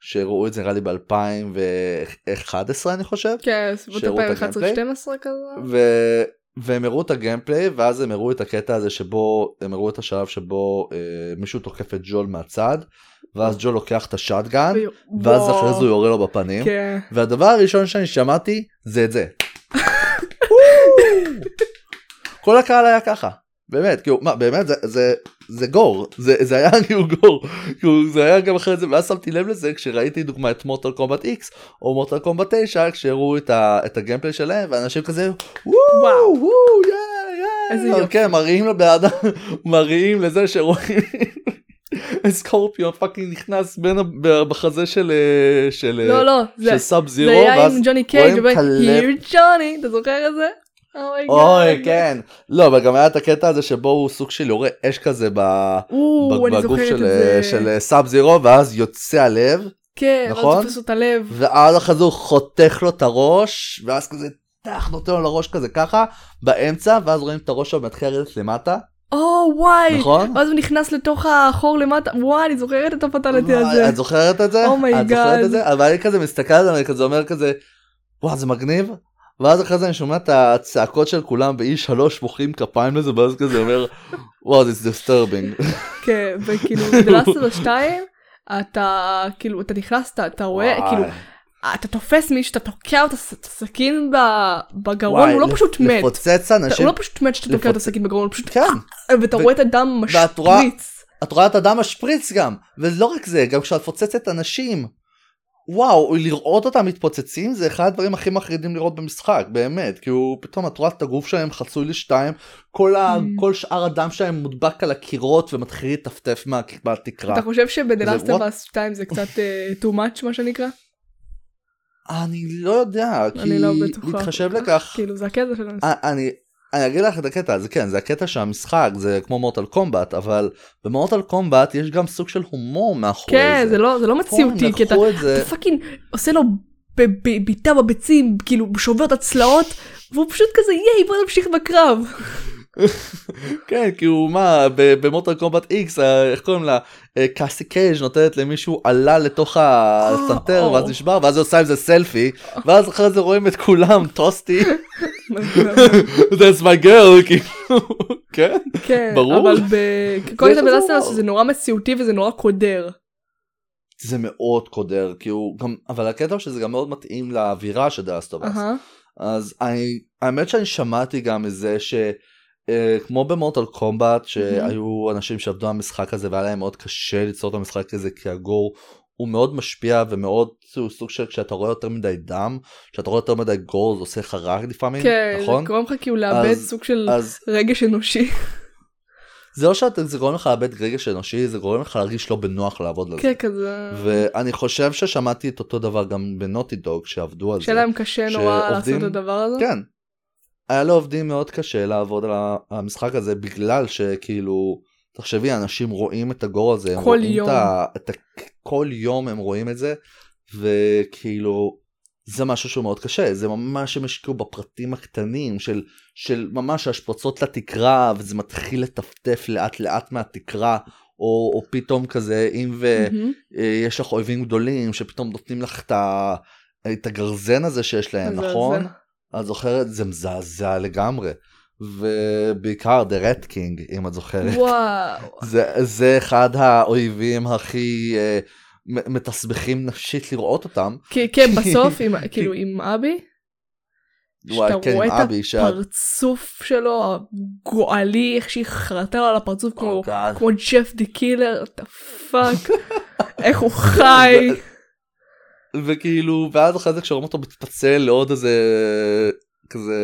שראו את זה נראה לי ב-2011 אני חושב כן, סביבות שהראו את 2011-2012 כזה. והם הראו את הגיימפליי ואז הם הראו את הקטע הזה שבו הם הראו את השלב שבו אה, מישהו תוקף את ג'ול מהצד ואז ג'ול לוקח את השאטגן ואז וואו. אחרי זה הוא יורה לו בפנים כן. והדבר הראשון שאני שמעתי זה את זה. כל הקהל היה ככה באמת כאילו מה באמת זה זה זה גור זה זה היה כאילו גור כאילו זה היה גם אחרי זה ואז שמתי לב לזה כשראיתי דוגמא את מוטל קומבט איקס או מוטל קומבט 9 כשהראו את, ה, את הגיימפליי שלהם ואנשים כזה וואו וואו. Yeah yeah. כן מראים לבן אדם מראים לזה שרואים סקורפיון fucking נכנס בין בחזה של אה, של לא, לא, זה של סאב זירו היה עם ג'וני קייג' רואים here אתה זוכר את זה? אוי כן לא אבל גם היה את הקטע הזה שבו הוא סוג של יורה אש כזה אני בגוף של זה. של סאב זירו ואז יוצא הלב כן, נכון? ואז תופס לו את הלב. ואז אחרי זה הוא חותך לו את הראש ואז כזה טח נותן לו לראש כזה ככה באמצע ואז רואים את הראש שלו מתחיל לרדת למטה או וואי. נכון? ואז הוא נכנס לתוך החור למטה. וואי, אני זוכרת את ה fatality הזה. את זוכרת את זה? Oh my את זוכרת. את זה? אבל אני כזה מסתכל על זה ואני כזה אומר כזה וואו זה מגניב ואז אחרי זה אני שומע את הצעקות של כולם ב-E3 מוחאים כפיים לזה ואז כזה אומר וואו זה disturbing. כן, וכאילו, ב Last of Us 2, אתה כאילו, אתה נכנס, אתה- אתה רואה. כאילו, אתה תופס מישהו, אתה תוקע את הס- את הסכין בגרון, הוא לא פשוט מת. לפוצץ אנשים. הוא לא פשוט מת שאתה תוקע את הסכין בגרון, הוא פשוט, כן. ואתה ו- רואה את הדם משפריץ. את רואה את הדם משפריץ גם ולא רק זה גם כשאת מפוצצת אנשים. וואו לראות אותם מתפוצצים זה אחד הדברים הכי מחרידים לראות במשחק באמת כי הוא פתאום את רואה את הגוף שלהם חצוי לשתיים כל, ה, Mm. כל שאר הדם שלהם מודבק על הקירות ומתחיל לטפטף מה- מהתקרה. אתה חושב? אבאס 2 זה קצת אה, too much מה שנקרא? אני לא יודע כי אני לא בטוחה. כך. לכך כאילו זה הקטע של המשחק. אה, אני אני אגיד לך את הקטע הזה כן זה הקטע שהמשחק זה כמו מורטל קומבט אבל במורטל קומבט יש גם סוג של הומור מאחורי כן, זה. זה לא זה לא הם מציאותי, כי אתה זה אתה fucking עושה לו ב- ב- בעיטה בביצים, כאילו שובר את הצלעות, והוא פשוט כזה ייי בוא נמשיך בקרב. כן כאילו מה ב- במורטל קומבט X אה, איך קוראים לה אה, קאסי קייג' נותנת למישהו עלה לתוך הסנטר. ואז נשבר ואז היא עושה עם זה סלפי ואז אחרי זה רואים את כולם toasty that's my girl כאילו כן כן, ברור. אבל יש זה ב Last of Us הומור. זה נורא מציאותי וזה נורא קודר. זה מאוד קודר כאילו גם אבל הקטע הוא שזה גם מאוד מתאים לאווירה של The Last of Us אהה. אז אני האמת שאני שמעתי גם מזה ש... אה, כמו במורטל קומבט שהיו אנשים שעבדו על המשחק הזה והיה להם מאוד קשה ליצור את המשחק הזה כי הגור הוא מאוד משפיע ומאוד הוא סוג של כשאתה רואה יותר מדי דם כשאתה רואה יותר מדי גור זה עושה לך רע לפעמים כן, נכון זה גורם לך כאילו לאבד סוג של אז רגש אנושי. זה לא שזה גורם לך לאבד רגש אנושי זה גורם לך להרגיש לא בנוח לעבוד על זה כן, כזה. ואני חושב ששמעתי את אותו דבר גם בנוטי דוג שעבדו על זה. שהיה להם קשה נורא לעשות את הדבר הזה. כן. היה לעובדים מאוד קשה לעבוד על המשחק הזה בגלל שכאילו תחשבי אנשים רואים את הגור הזה כל יום. את ה, את ה, כל יום הם רואים את זה וכאילו זה משהו שהוא מאוד קשה זה ממש הם השקיעו בפרטים הקטנים של של ממש השפוצות לתקרה וזה מתחיל לטפטף לאט לאט מהתקרה או, או פתאום כזה אם ו... מהמם. אה, יש לך אויבים גדולים שפתאום נותנים לך את, ה... את הגרזן הזה שיש להם. נכון? את זוכרת זה מזעזע לגמרי ובעיקר The Red King אם את זוכרת וואו. זה, זה אחד האויבים הכי אה, מתסבכים נפשית לראות אותם כי- כן, בסוף, עם- כאילו עם אבי, וואי, שאתה כן, רואה עם את אבי, שאת- הפרצוף שלו, הגועלי, איך שהיא חרטה לו על הפרצוף, כמו- Oh God. כמו ג'ף די קילר, אתה פאק, איך הוא חי. וכאילו, ואז אחרי זה כשרואים אותו מתפצל לעוד איזה, כזה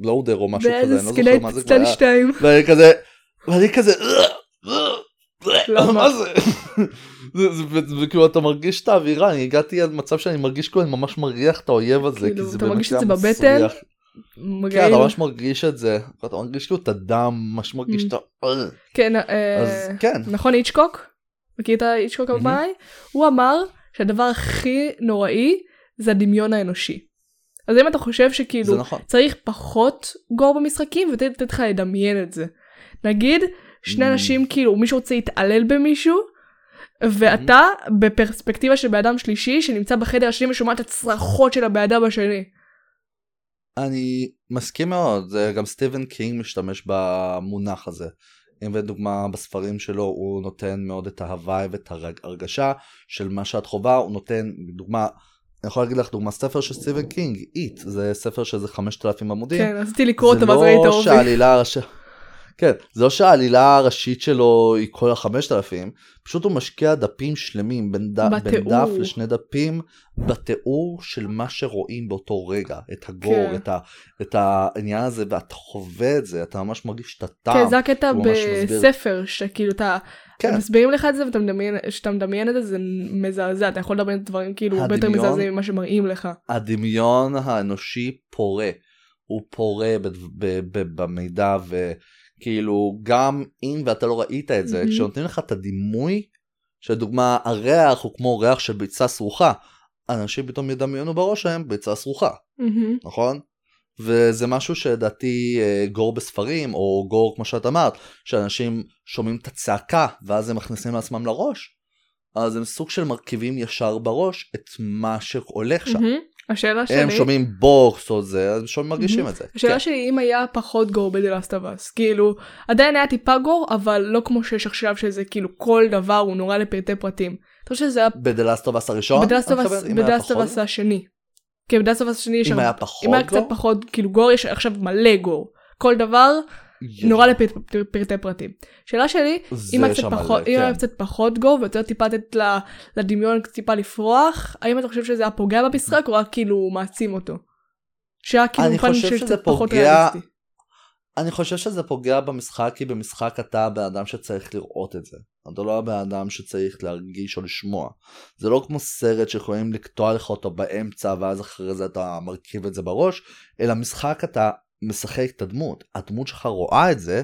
לואודר או משהו כזה, אני לא זוכר מה זה כבר היה. 2. ואני כזה, ואני כזה, למה? מה זה? וכאילו אתה מרגיש את האווירה, אני הגעתי עד מצב שאני מרגיש כאילו אני ממש מריח את האויב הזה, כאילו, כי זה באמת היה בבטן? כן. אתה ממש מרגיש את זה, אתה מרגיש כאילו את הדם, ממש מרגיש את ה... כן, אה, כן, נכון איצ'קוק? מכיר את האיצ'קוק מהמם. הבמאי? הוא אמר שהדבר הכי נוראי זה הדמיון האנושי. אז אם אתה חושב שכאילו נכון. צריך פחות גור במשחקים ותתן לך לדמיין את זה. נגיד שני Mm. אנשים כאילו מישהו רוצה להתעלל במישהו ואתה בפרספקטיבה של בן אדם שלישי שנמצא בחדר השני ושומע את הצרחות של הבן אדם השני. אני מסכים מאוד, גם סטיבן קינג משתמש במונח הזה. אם לדוגמה בספרים שלו הוא נותן מאוד את ה vibe ואת ההרגשה של מה שאת חווה, הוא נותן דוגמה, אני יכול להגיד לך דוגמה ספר של סטיבן קינג, It, זה ספר שזה 5,000 עמודים. כן רציתי לקרוא אותו זה ואז ראית לא אובי. שהעלילה הראשית, כן, זה לא שהעלילה הראשית שלו היא כל החמשת אלפים, פשוט הוא משקיע דפים שלמים בין, ד... בין. דף לשני דפים בתיאור של מה שרואים באותו רגע, את ה gore, כן. את, ה... את העניין הזה, ואתה חווה את זה, אתה ממש מרגיש את הטעם. כן זה הקטע. בספר שכאילו אתה כן. מסבירים לך את זה ואתה מדמיין שאתה מדמיין את זה זה מזעזע אתה יכול לדמיין דברים כאילו הרבה יותר הדמיון- מזעזעים ממה שמראים לך. הדמיון האנושי פורה, הוא פורה ב- ב- ב- במידע וכאילו גם אם ואתה לא ראית את זה, מהמם. כשנותנים לך את הדימוי, שלדוגמה הריח הוא כמו ריח של ביצה סרוחה, אנשים פתאום ידמיינו בראש שלהם ביצה סרוחה, מהמם. נכון? וזה משהו שלדעתי אה, gore בספרים, או gore כמו שאת אמרת, שאנשים שומעים את הצעקה ואז הם מכניסים לעצמם לראש, אז הם סוג של מרכיבים ישר בראש את מה שהולך שם. מהמם. השאלה הם שלי שומעים בוקס או זה, אז שומעים מרגישים. את זה. השאלה כן. שלי אם היה פחות gore ב The Last of Us כאילו עדיין היה טיפה gore אבל לא כמו שיש עכשיו שזה כאילו כל דבר הוא נורא לפרטי פרטים. אתה חושב שזה היה בדלסט אוף אס הראשון? פחות? אבאס השני. כן בדלסט אבאס השני יש אם היה פחות אם היה קצת גור? פחות כאילו גור יש עכשיו מלא גור כל דבר נורא לפרטי פרטים. שאלה שלי אם קצת פחות, כן. קצת פחות גו ויותר טיפה לתת לדמיון טיפה לפרוח, האם אתה חושב שזה היה פוגע במשחק או רק כאילו מעצים אותו? שהיה כאילו שיש שזה פחות ריאליסטי. אני חושב שזה פוגע במשחק, כי במשחק אתה הבן אדם שצריך לראות את זה. אתה לא הבן אדם שצריך להרגיש או לשמוע. זה לא כמו סרט שיכולים לקטוע לך אותו באמצע ואז אחרי זה אתה מרכיב את זה בראש, אלא משחק אתה משחק את הדמות. הדמות שלך רואה את זה,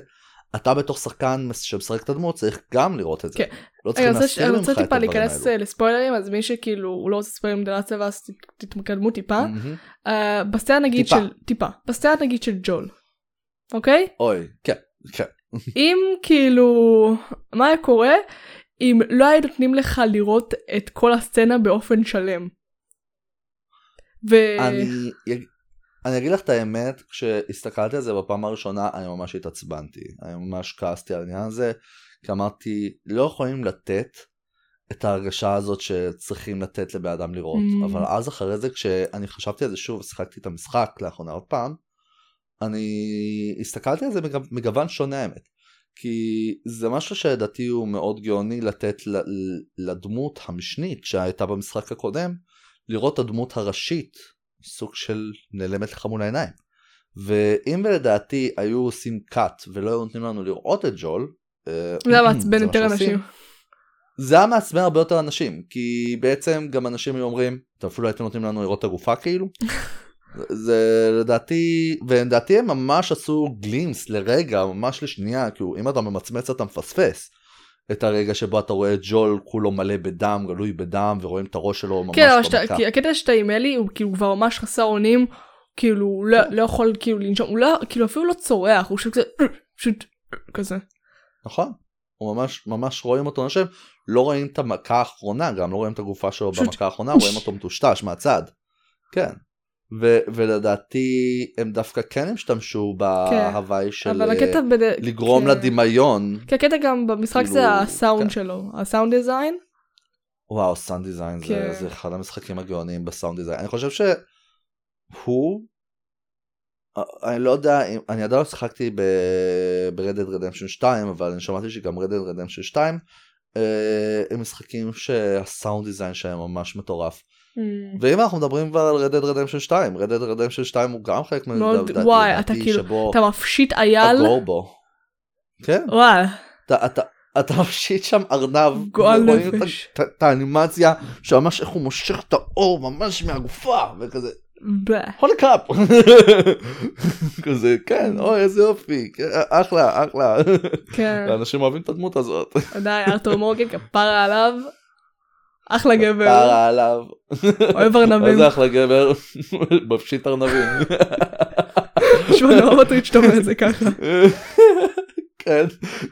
אתה בתור שחקן שמשחק את הדמות צריך גם לראות את זה. כן. לא אני צריכים רוצה- להסתיר אני ממך רוצה את טיפה הדברים להיכנס האלו. אה, לספוילרים אז מי שכאילו הוא לא רוצה ספוילרים דלת צבע אז תתקדמו טיפה. אה, בסצנה נגיד טיפה. של טיפה בסצנה נגיד של ג'ול. אוקיי? אוי, כן, כן. אם כאילו מה היה קורה אם לא היו נותנים לך לראות את כל הסצנה באופן שלם. ו... אני, אני אגיד לך את האמת, כשהסתכלתי על זה בפעם הראשונה, אני ממש התעצבנתי. אני ממש כעסתי על העניין הזה, כי אמרתי, לא יכולים לתת את ההרגשה הזאת שצריכים לתת לבן אדם לראות. Mm. אבל אז אחרי זה, כשאני חשבתי על זה שוב, שיחקתי את המשחק לאחרונה עוד פעם, אני הסתכלתי על זה מגו- מגוון שונה האמת. כי זה משהו שלדעתי הוא מאוד גאוני לתת לדמות המשנית שהייתה במשחק הקודם, לראות את הדמות הראשית, סוג של נעלמת לך מול העיניים. ואם לדעתי היו עושים cut ולא היו נותנים לנו לראות את ג'ול, אה, זה היה מעצבן יותר אנשים. זה היה מעצבן הרבה יותר אנשים, כי בעצם גם אנשים היו אומרים, אתם אפילו הייתם נותנים לנו לראות את הגופה כאילו. זה לדעתי, ולדעתי הם ממש עשו גלימס לרגע, ממש לשנייה, כאילו אם אתה ממצמץ אתה מפספס. את הרגע שבו אתה רואה את ג'ול כולו מלא בדם, גלוי בדם, ורואים את הראש שלו ממש כן שאתה- במכה. כי הקטע שאתה עם אלי הוא כאילו כבר ממש חסר אונים. כאילו הוא לא- לא יכול כאילו לנשום הוא לא כאילו אפילו לא צורח הוא פשוט כזה פשוט כזה. נכון. הוא ממש ממש רואים אותו נושם, לא רואים את המכה האחרונה, גם לא רואים את הגופה שלו פשוט- במכה האחרונה, רואים אותו מטושטש מהצד. כן. ו- ולדעתי הם דווקא כן השתמשו בהוואי של אבל אה, בד- לגרום כן. לדמיון. כי הקטע גם במשחק זה כאילו, הסאונד כן. שלו הסאונד דיזיין. וואו, סאונד דיזיין זה, כן. זה אחד המשחקים הגאוניים בסאונד דיזיין. אני חושב שהוא, אה, אני לא יודע, אם- אני עדיין לא שיחקתי ב-Red Dead Redemption 2, אבל אני שמעתי שגם Red Dead Redemption 2, אה, הם משחקים שהסאונד דיזיין שלהם ממש מטורף. Mm. ואם אנחנו מדברים כבר על Red Dead Redemption 2, Red Dead Redemption 2 הוא גם חלק לדעתי, וואי, אתה כאילו- אתה מפשיט אייל, הגור בו. כן, וואי, אתה, אתה, אתה מפשיט שם ארנב, גועל נפש. את- האנימציה, שממש איך הוא מושך את האור ממש מהגופה, וכזה, הולי קאפ. כזה, כן, אוי איזה יופי, כן, אחלה, אחלה. כן, אנשים אוהבים את הדמות הזאת. די, ארתור מורגן כפרה עליו, אחלה גבר, פרה עליו. אוהב ארנבים, איזה אחלה גבר, מפשיט ארנבים. נשמע נורא מטריד שאתה אומר את זה ככה, כן,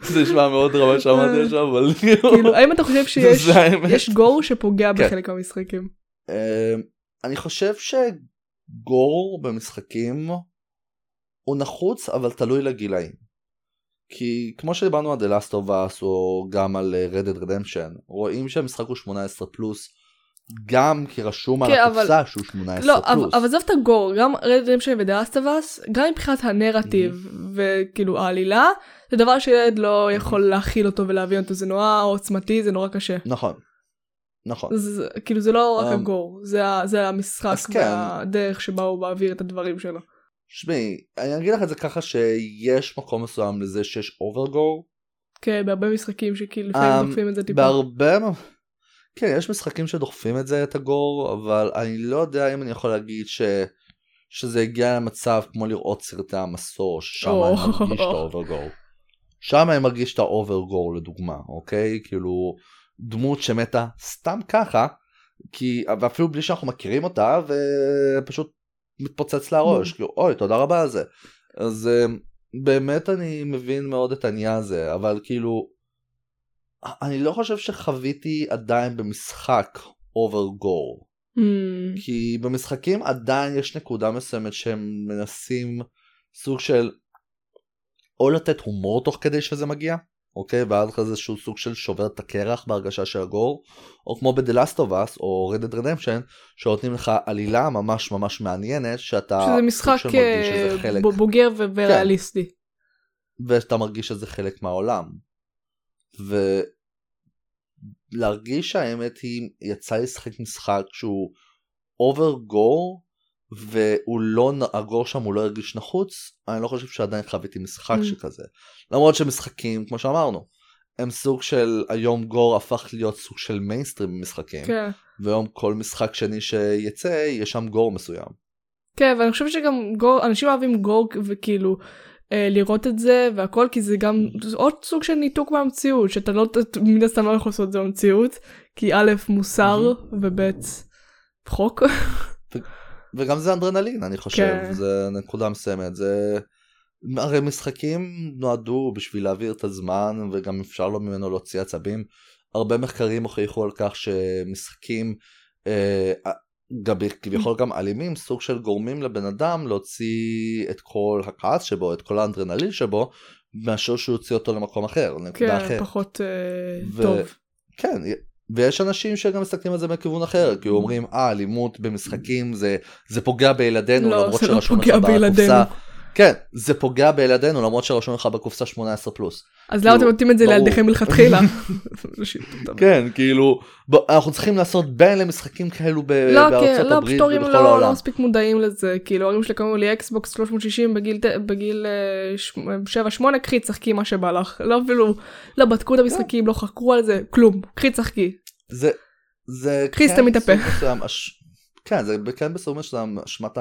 זה נשמע מאוד רמה שאמרתי עכשיו, אבל כאילו, האם אתה חושב שיש גור שפוגע כן. בחלק מהמשחקים? אמ, אני חושב שגור במשחקים הוא נחוץ אבל תלוי לגילאים. כי כמו שדיברנו על The Last of Us או גם על אה, Red Dead Redemption רואים שהמשחק הוא 18 פלוס גם כי רשום על כן, אבל- הקופסה שהוא 18 לא, פלוס. אבל עזוב את הגור, גם רד דמפשן ודאסטוואס, גם מבחינת הנרטיב וכאילו העלילה, זה דבר שילד לא יכול להכיל אותו ולהבין אותו, זה נורא עוצמתי, זה נורא קשה. נכון. נכון. זה, כאילו זה לא רק אמ, הגור, זה, זה המשחק כן. והדרך שבה הוא מעביר את הדברים שלו. שמעי, אני אגיד לך את זה ככה שיש מקום מסוים לזה שיש אוברגור. כן, בהרבה משחקים שכאילו לפעמים אמ, דוחפים את זה טיפה. בהרבה... כן, יש משחקים שדוחפים את זה, את הגור, אבל אני לא יודע אם אני יכול להגיד ש... שזה הגיע למצב כמו לראות סרטי המסור, ששם. אני מרגיש את האוברגור. שם אני מרגיש את האוברגור לדוגמה, אוקיי? כאילו, דמות שמתה סתם ככה, כי, ואפילו בלי שאנחנו מכירים אותה, ופשוט מתפוצץ לה הראש, כאילו, אוי, תודה רבה על זה. אז אה, באמת אני מבין מאוד את העניין הזה, אבל כאילו, אני לא חושב שחוויתי עדיין במשחק אוברגור. אמ, כי במשחקים עדיין יש נקודה מסוימת שהם מנסים סוג של או לתת הומור תוך כדי שזה מגיע, אוקיי? ואז כזה איזשהו סוג של שובר את הקרח בהרגשה של הגור, או כמו ב-The Last of Us או Red Dead Redemption, שנותנים לך עלילה ממש ממש מעניינת, שאתה שזה משחק מרגיש שזה אה, חלק, בוגר ו- וריאליסטי. ואתה מרגיש שזה חלק מהעולם. ולהרגיש שהאמת היא, יצא לשחק משחק שהוא over gore, והוא לא, ה gore שם הוא לא הרגיש נחוץ, אני לא חושב שעדיין חוויתי משחק Mm. שכזה. למרות שמשחקים, כמו שאמרנו, הם סוג של, היום gore הפך להיות סוג של מיינסטרים במשחקים, כן. והיום כל משחק שני שיצא, יש שם gore מסוים. כן, ואני חושבת שגם גור, אנשים אוהבים גור וכאילו אה, לראות את זה והכל, כי זה גם עוד סוג של ניתוק מהמציאות, שאתה לא, מן הסתם לא יכול לעשות את זה במציאות, כי א', מוסר, וב', חוק. וגם זה אדרנלין אני חושב, כן. זה נקודה מסוימת, זה... הרי משחקים נועדו בשביל להעביר את הזמן וגם אפשר לו ממנו להוציא עצבים. הרבה מחקרים הוכיחו על כך שמשחקים אה, גם כביכול גם אלימים סוג של גורמים לבן אדם להוציא את כל הכעס שבו את כל האדרנלין שבו מאשר שהוא יוציא אותו למקום אחר לנקודה כן, אחרת. פחות אה, ו- טוב. כן, ויש אנשים שגם מסתכלים על זה מכיוון אחר, כי אומרים, אה, אלימות במשחקים זה, זה פוגע בילדינו, לא, למרות לא שרשום לך. בקופסה. כן, זה פוגע בילדינו, למרות שרשום לך בקופסה 18 פלוס. אז למה אתם כאילו, נותנים את זה. לילדיכם מלכתחילה? כן, כאילו, אנחנו צריכים לעשות בין למשחקים כאלו לא, בארצות כן, לא, הברית הורים ובכל לא לא העולם. מספיק מודעים לזה, כאילו ההורים שלי קראו לי אקסבוקס 360 בגיל ת- בגיל 7-8, קחי תשחקי מה שבא לך, לא אפילו, לא בדקו את המשחקים, לא חקרו על זה, כלום, קחי תשחקי. זה, זה קחי, כן סתם את הפה. בסוג מסוים, אש... כן, זה כן בסוג מסוים אשמת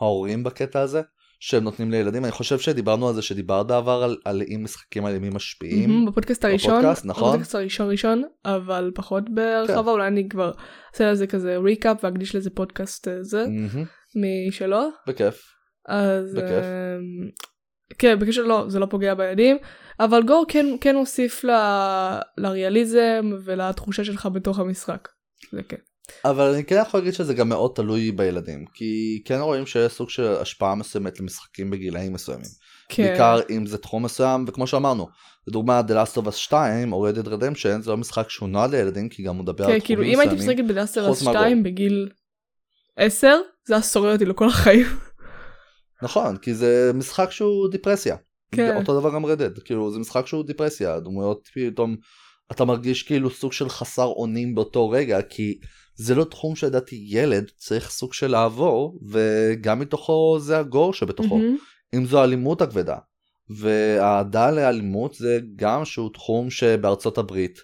ההורים בקטע הזה, שהם נותנים לילדים. אני חושב שדיברנו על זה שדיברת בעבר על, על אם משחקים אלימים משפיעים. מהמם, בפודקאסט הראשון, בפודקאסט, נכון. בפודקאסט הראשון ראשון, אבל פחות כן. בהרחבה, אולי אני כבר אעשה לזה כזה ריקאפ ואקדיש לזה פודקאסט אה, זה, מהמם, משלו. בכיף. אז בכיף. כן בקשר לא זה לא פוגע בילדים אבל גור כן כן הוסיף ל... לריאליזם ולתחושה שלך בתוך המשחק. זה כן. אבל אני כן יכול להגיד שזה גם מאוד תלוי בילדים, כי כן רואים שיש סוג של השפעה מסוימת למשחקים בגילאים מסוימים. כן. בעיקר אם זה תחום מסוים, וכמו שאמרנו, לדוגמה The Last of Us 2 או Red Dead Redemption זה לא משחק שהוא נועד לילדים, כי גם הוא מדבר על כן, תחומים כאילו אם הייתי מסוימים. משחקת בדאסטר חוץ מהגור. 2 בגיל 10 זה היה שורט אותי לכל החיים. נכון, כי זה משחק שהוא דיפרסיה. כן. אותו דבר גם Red Dead, כאילו זה משחק שהוא דיפרסיה, הדמויות פתאום אתה מרגיש כאילו סוג של חסר אונים באותו רגע, כי זה לא תחום שלדעתי ילד צריך סוג של לעבור, וגם מתוכו זה ה gore שבתוכו, מהמם. אם זו האלימות הכבדה. והאהדה לאלימות זה גם שהוא תחום שבארצות הברית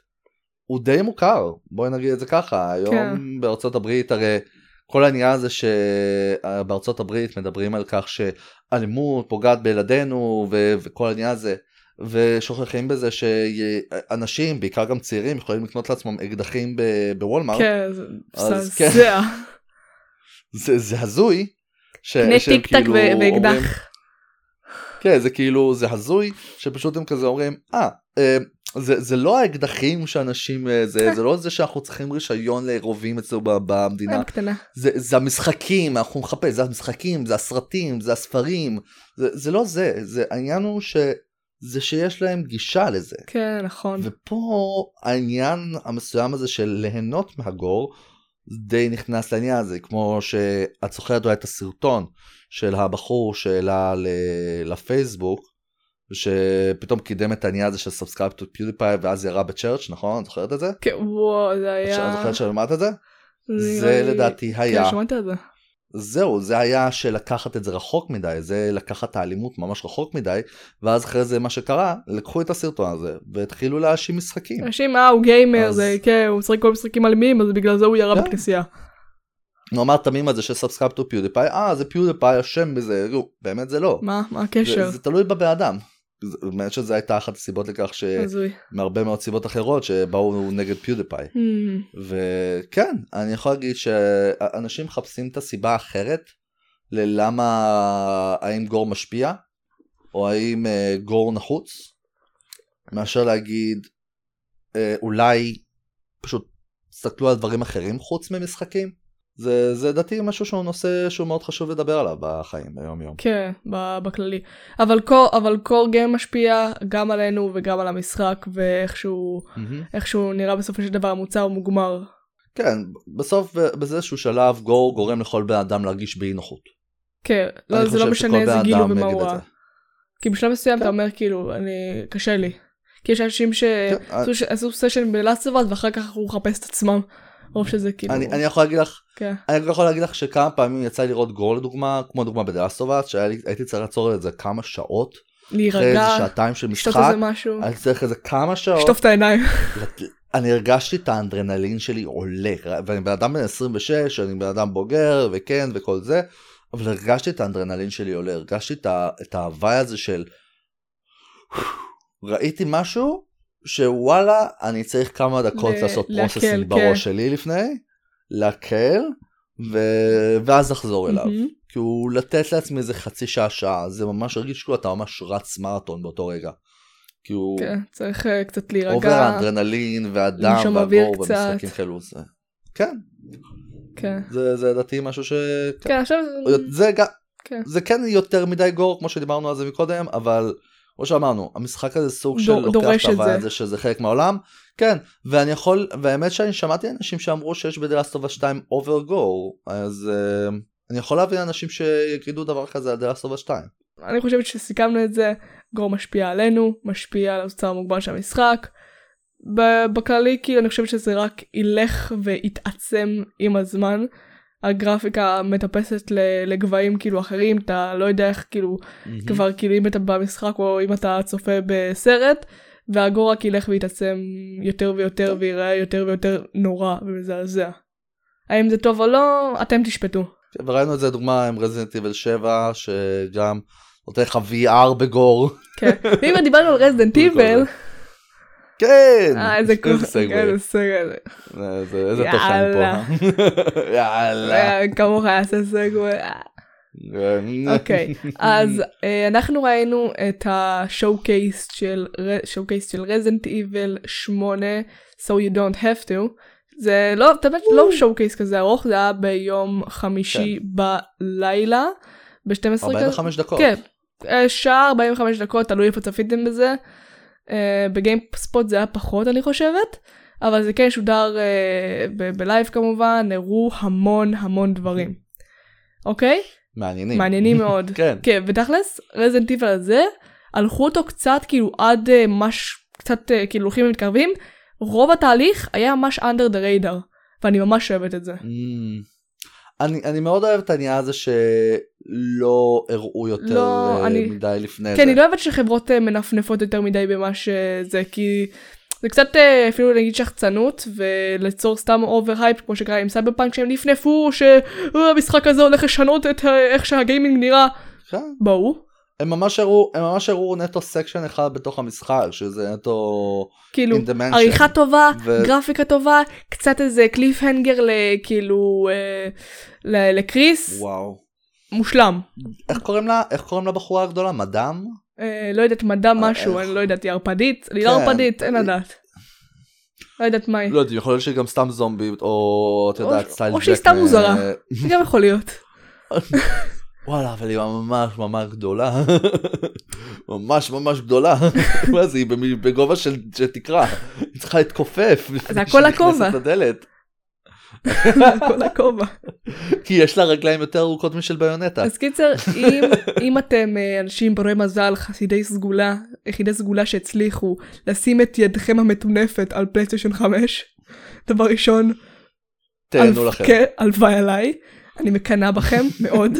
הוא די מוכר, בואי נגיד את זה ככה, היום כן. בארצות הברית הרי כל העניין הזה שבארצות הברית מדברים על כך שאלימות פוגעת בילדינו ו- וכל העניין הזה, ושוכחים בזה שאנשים, בעיקר גם צעירים, יכולים לקנות לעצמם אקדחים ב- בוולמארט, כן, זה אז כן. מזעזע. זה, זה הזוי. ש- קנה שהם טיק טק כאילו ואקדח. כן זה כאילו זה הזוי שפשוט הם כזה אומרים אה אה, זה, זה לא האקדחים שאנשים אה, זה, זה לא זה שאנחנו צריכים רישיון לרובים אצלנו ב- במדינה קטנה. זה, זה המשחקים אנחנו נחפש זה המשחקים זה הסרטים זה הספרים זה, זה לא זה זה העניין הוא שזה שיש להם גישה לזה כן, נכון. ופה העניין המסוים הזה של ליהנות מהגור די נכנס לעניין הזה כמו שאת זוכרת אולי את הסרטון של הבחור שהעלה לפייסבוק שפתאום קידם את העניין הזה של subscribe to PewDiePie ואז ירה ב church נכון? את זוכרת את זה? כן, וואו, זה את היה... זוכרת שמעת את זה? זה לדעתי היה כן, שמעתי על זה. זהו זה היה שלקחת את זה רחוק מדי זה לקחת את האלימות ממש רחוק מדי ואז אחרי זה מה שקרה לקחו את הסרטון הזה והתחילו להאשים משחקים. אנשים, אה, הוא גיימר, אז- זה, כן, הוא משחק כל משחקים אלימים, אז בגלל זה הוא ירה כן. בכנסייה. הוא אמר תמים הזה של subscribe to פיודיפיי אה זה פיודיפיי אשם בזה באמת זה לא מה? מה זה, הקשר? זה תלוי בבן אדם. באמת שזו הייתה אחת הסיבות לכך הזוי. שמהרבה מאוד סיבות אחרות שבאו נגד פיודיפיי Hmm, וכן אני יכול להגיד שאנשים מחפשים את הסיבה האחרת ללמה האם gore משפיע או האם אה, גור נחוץ מאשר להגיד אה, אולי פשוט תסתכלו על דברים אחרים חוץ ממשחקים. זה, זה לדעתי משהו שהוא נושא שהוא מאוד חשוב לדבר עליו בחיים ביום יום. כן, בכללי. אבל קור, אבל קור גיים משפיע גם עלינו וגם על המשחק, ואיכשהו איכשהו נראה בסופו של דבר מוצר מוגמר. כן, בסוף באיזשהו שלב גור גורם לכל בן אדם להרגיש באי נוחות. כן, לא, זה לא משנה איזה גיל הוא ומה הוא. כי בשלב מסוים כן. אתה אומר כאילו, אני, קשה לי. כי יש אנשים כן, שעשו ש- עשו סשן בלאסטוואט ואחר כך הלכו לחפש את עצמם. או שזה כאילו, אני, אני יכול להגיד לך, כן. אני יכול להגיד לך שכמה פעמים יצא לי לראות גול לדוגמה, כמו דוגמה בדאסטובץ, שהייתי צריך לעצור על זה כמה שעות, אחרי איזה להירגע, שעתיים של לשתות משחק, איזה משהו, הייתי צריך איזה כמה שעות, לשטוף את העיניים. אני הרגשתי את האנדרנלין שלי עולה, ואני בן אדם בן 26, אני בן אדם בוגר, וכן, וכל זה, אבל הרגשתי את האדרנלין שלי עולה, הרגשתי את ה- את ההוואי הזה של, ראיתי משהו, שוואלה, אני צריך כמה דקות ל- לעשות processing כן. בראש שלי לפני, להקל, ו... ואז לחזור אליו. מהמם. כאילו לתת לעצמי איזה חצי שעה שעה, זה ממש הרגיש כאילו אתה ממש רץ מרתון באותו רגע. כאילו, כן, צריך אה, קצת להירגע. האדרנלין והדם והגור קצת. במשחקים כאלו זה. כן, כן. זה זה לדעתי משהו ש... כן, עכשיו זה גם, כן. זה כן יותר מדי גור כמו שדיברנו על זה מקודם, אבל כמו שאמרנו, המשחק הזה סוג של לוקח את זה. הזה שזה חלק מהעולם. כן, ואני יכול, והאמת שאני שמעתי אנשים שאמרו שיש בדלסטובה 2 אובר גור, אז uh, אני יכול להבין אנשים שיגידו דבר כזה על דלסטובה 2. אני חושבת שסיכמנו את זה, גור משפיע עלינו, משפיע על התוצר המוגבל של המשחק. בכללי כאילו אני חושבת שזה רק ילך ויתעצם עם הזמן. הגרפיקה מטפסת לגבהים כאילו אחרים, אתה לא יודע איך כאילו כבר כאילו אם אתה במשחק או אם אתה צופה בסרט, והגור רק ילך ויתעצם יותר ויותר ויראה יותר ויותר נורא ומזעזע. האם זה טוב או לא, אתם תשפטו. וראינו את זה דוגמה עם רזינט איבל 7 שגם נותן לך VR בגור. כן. ואם דיברנו על רזדנט איבל, כן! אה איזה קול, איזה סגווי. איזה סגל. איזה טוב שאני. פה. יאללה. אה, כמוך יעשה סגווי. אה. אוקיי, אז אה, אנחנו ראינו את השואו קייס של רזנט איבל 8 so you don't have to. זה לא, באמת לא showcase כזה ארוך, זה היה ביום חמישי בלילה, ב-12 כזה. 45 דקות. כן, אה, שעה 45 דקות, תלוי איפה צפיתם בזה. אה, בגיימספוט זה היה פחות אני חושבת, אבל זה כן שודר ב- ב live כמובן, הראו המון המון דברים. אוקיי? מעניינים. מעניינים מאוד. כן. כן, ותכלס, Resident Evil הזה, הלכו אותו קצת כאילו עד אה, מש... קצת אה, כאילו הולכים ומתקרבים, רוב התהליך היה ממש under the radar, ואני ממש אוהבת את זה. Mm. אני, אני מאוד אוהב את העניין הזה שלא הראו יותר לא, אה, אני- מדי לפני כן, זה. אני לא אוהבת שחברות אה, מנפנפות יותר מדי במה שזה, כי זה קצת אה, אפילו נגיד שחצנות, וליצור סתם over hype, כמו שקרה עם סייבר פאנק, שהם נפנפו שהמשחק הזה הולך לשנות את איך שהגיימינג נראה. כן. בואו. הם ממש הראו, הם ממש הראו נטו section אחד בתוך המשחק, שזה נטו כאילו. עריכה טובה, ו- גרפיקה טובה, קצת איזה קליף הנגר לכאילו, אה, ל- לקריס, וואו. מושלם. איך קוראים לה? איך קוראים לבחורה הגדולה? מדאם? אה, לא יודעת מדע משהו, איך? אני לא יודעת, היא ערפדית? אני לא כן. ערפדית, אין לדעת. לא יודעת מה היא. לא יודע, יכול להיות שהיא גם סתם זומבי, או את יודעת, סטייל או שהיא ג'ק סתם מוזרה. גם יכול להיות. וואלה, אבל היא ממש ממש גדולה. ממש ממש גדולה. מה זה, היא בגובה של תקרה. היא צריכה להתכופף. זה הכל הכובע. לדלת. כל הכובע. כי יש לה רגליים יותר ארוכות משל ביונטה. אז קיצר, אם, אם אתם אה, אנשים ברי מזל, חסידי סגולה, יחידי סגולה שהצליחו לשים את ידכם המטונפת על פלייסטיישן 5, דבר ראשון, תהנו לכם. כן, הלוואי עליי, אני מקנאה בכם מאוד.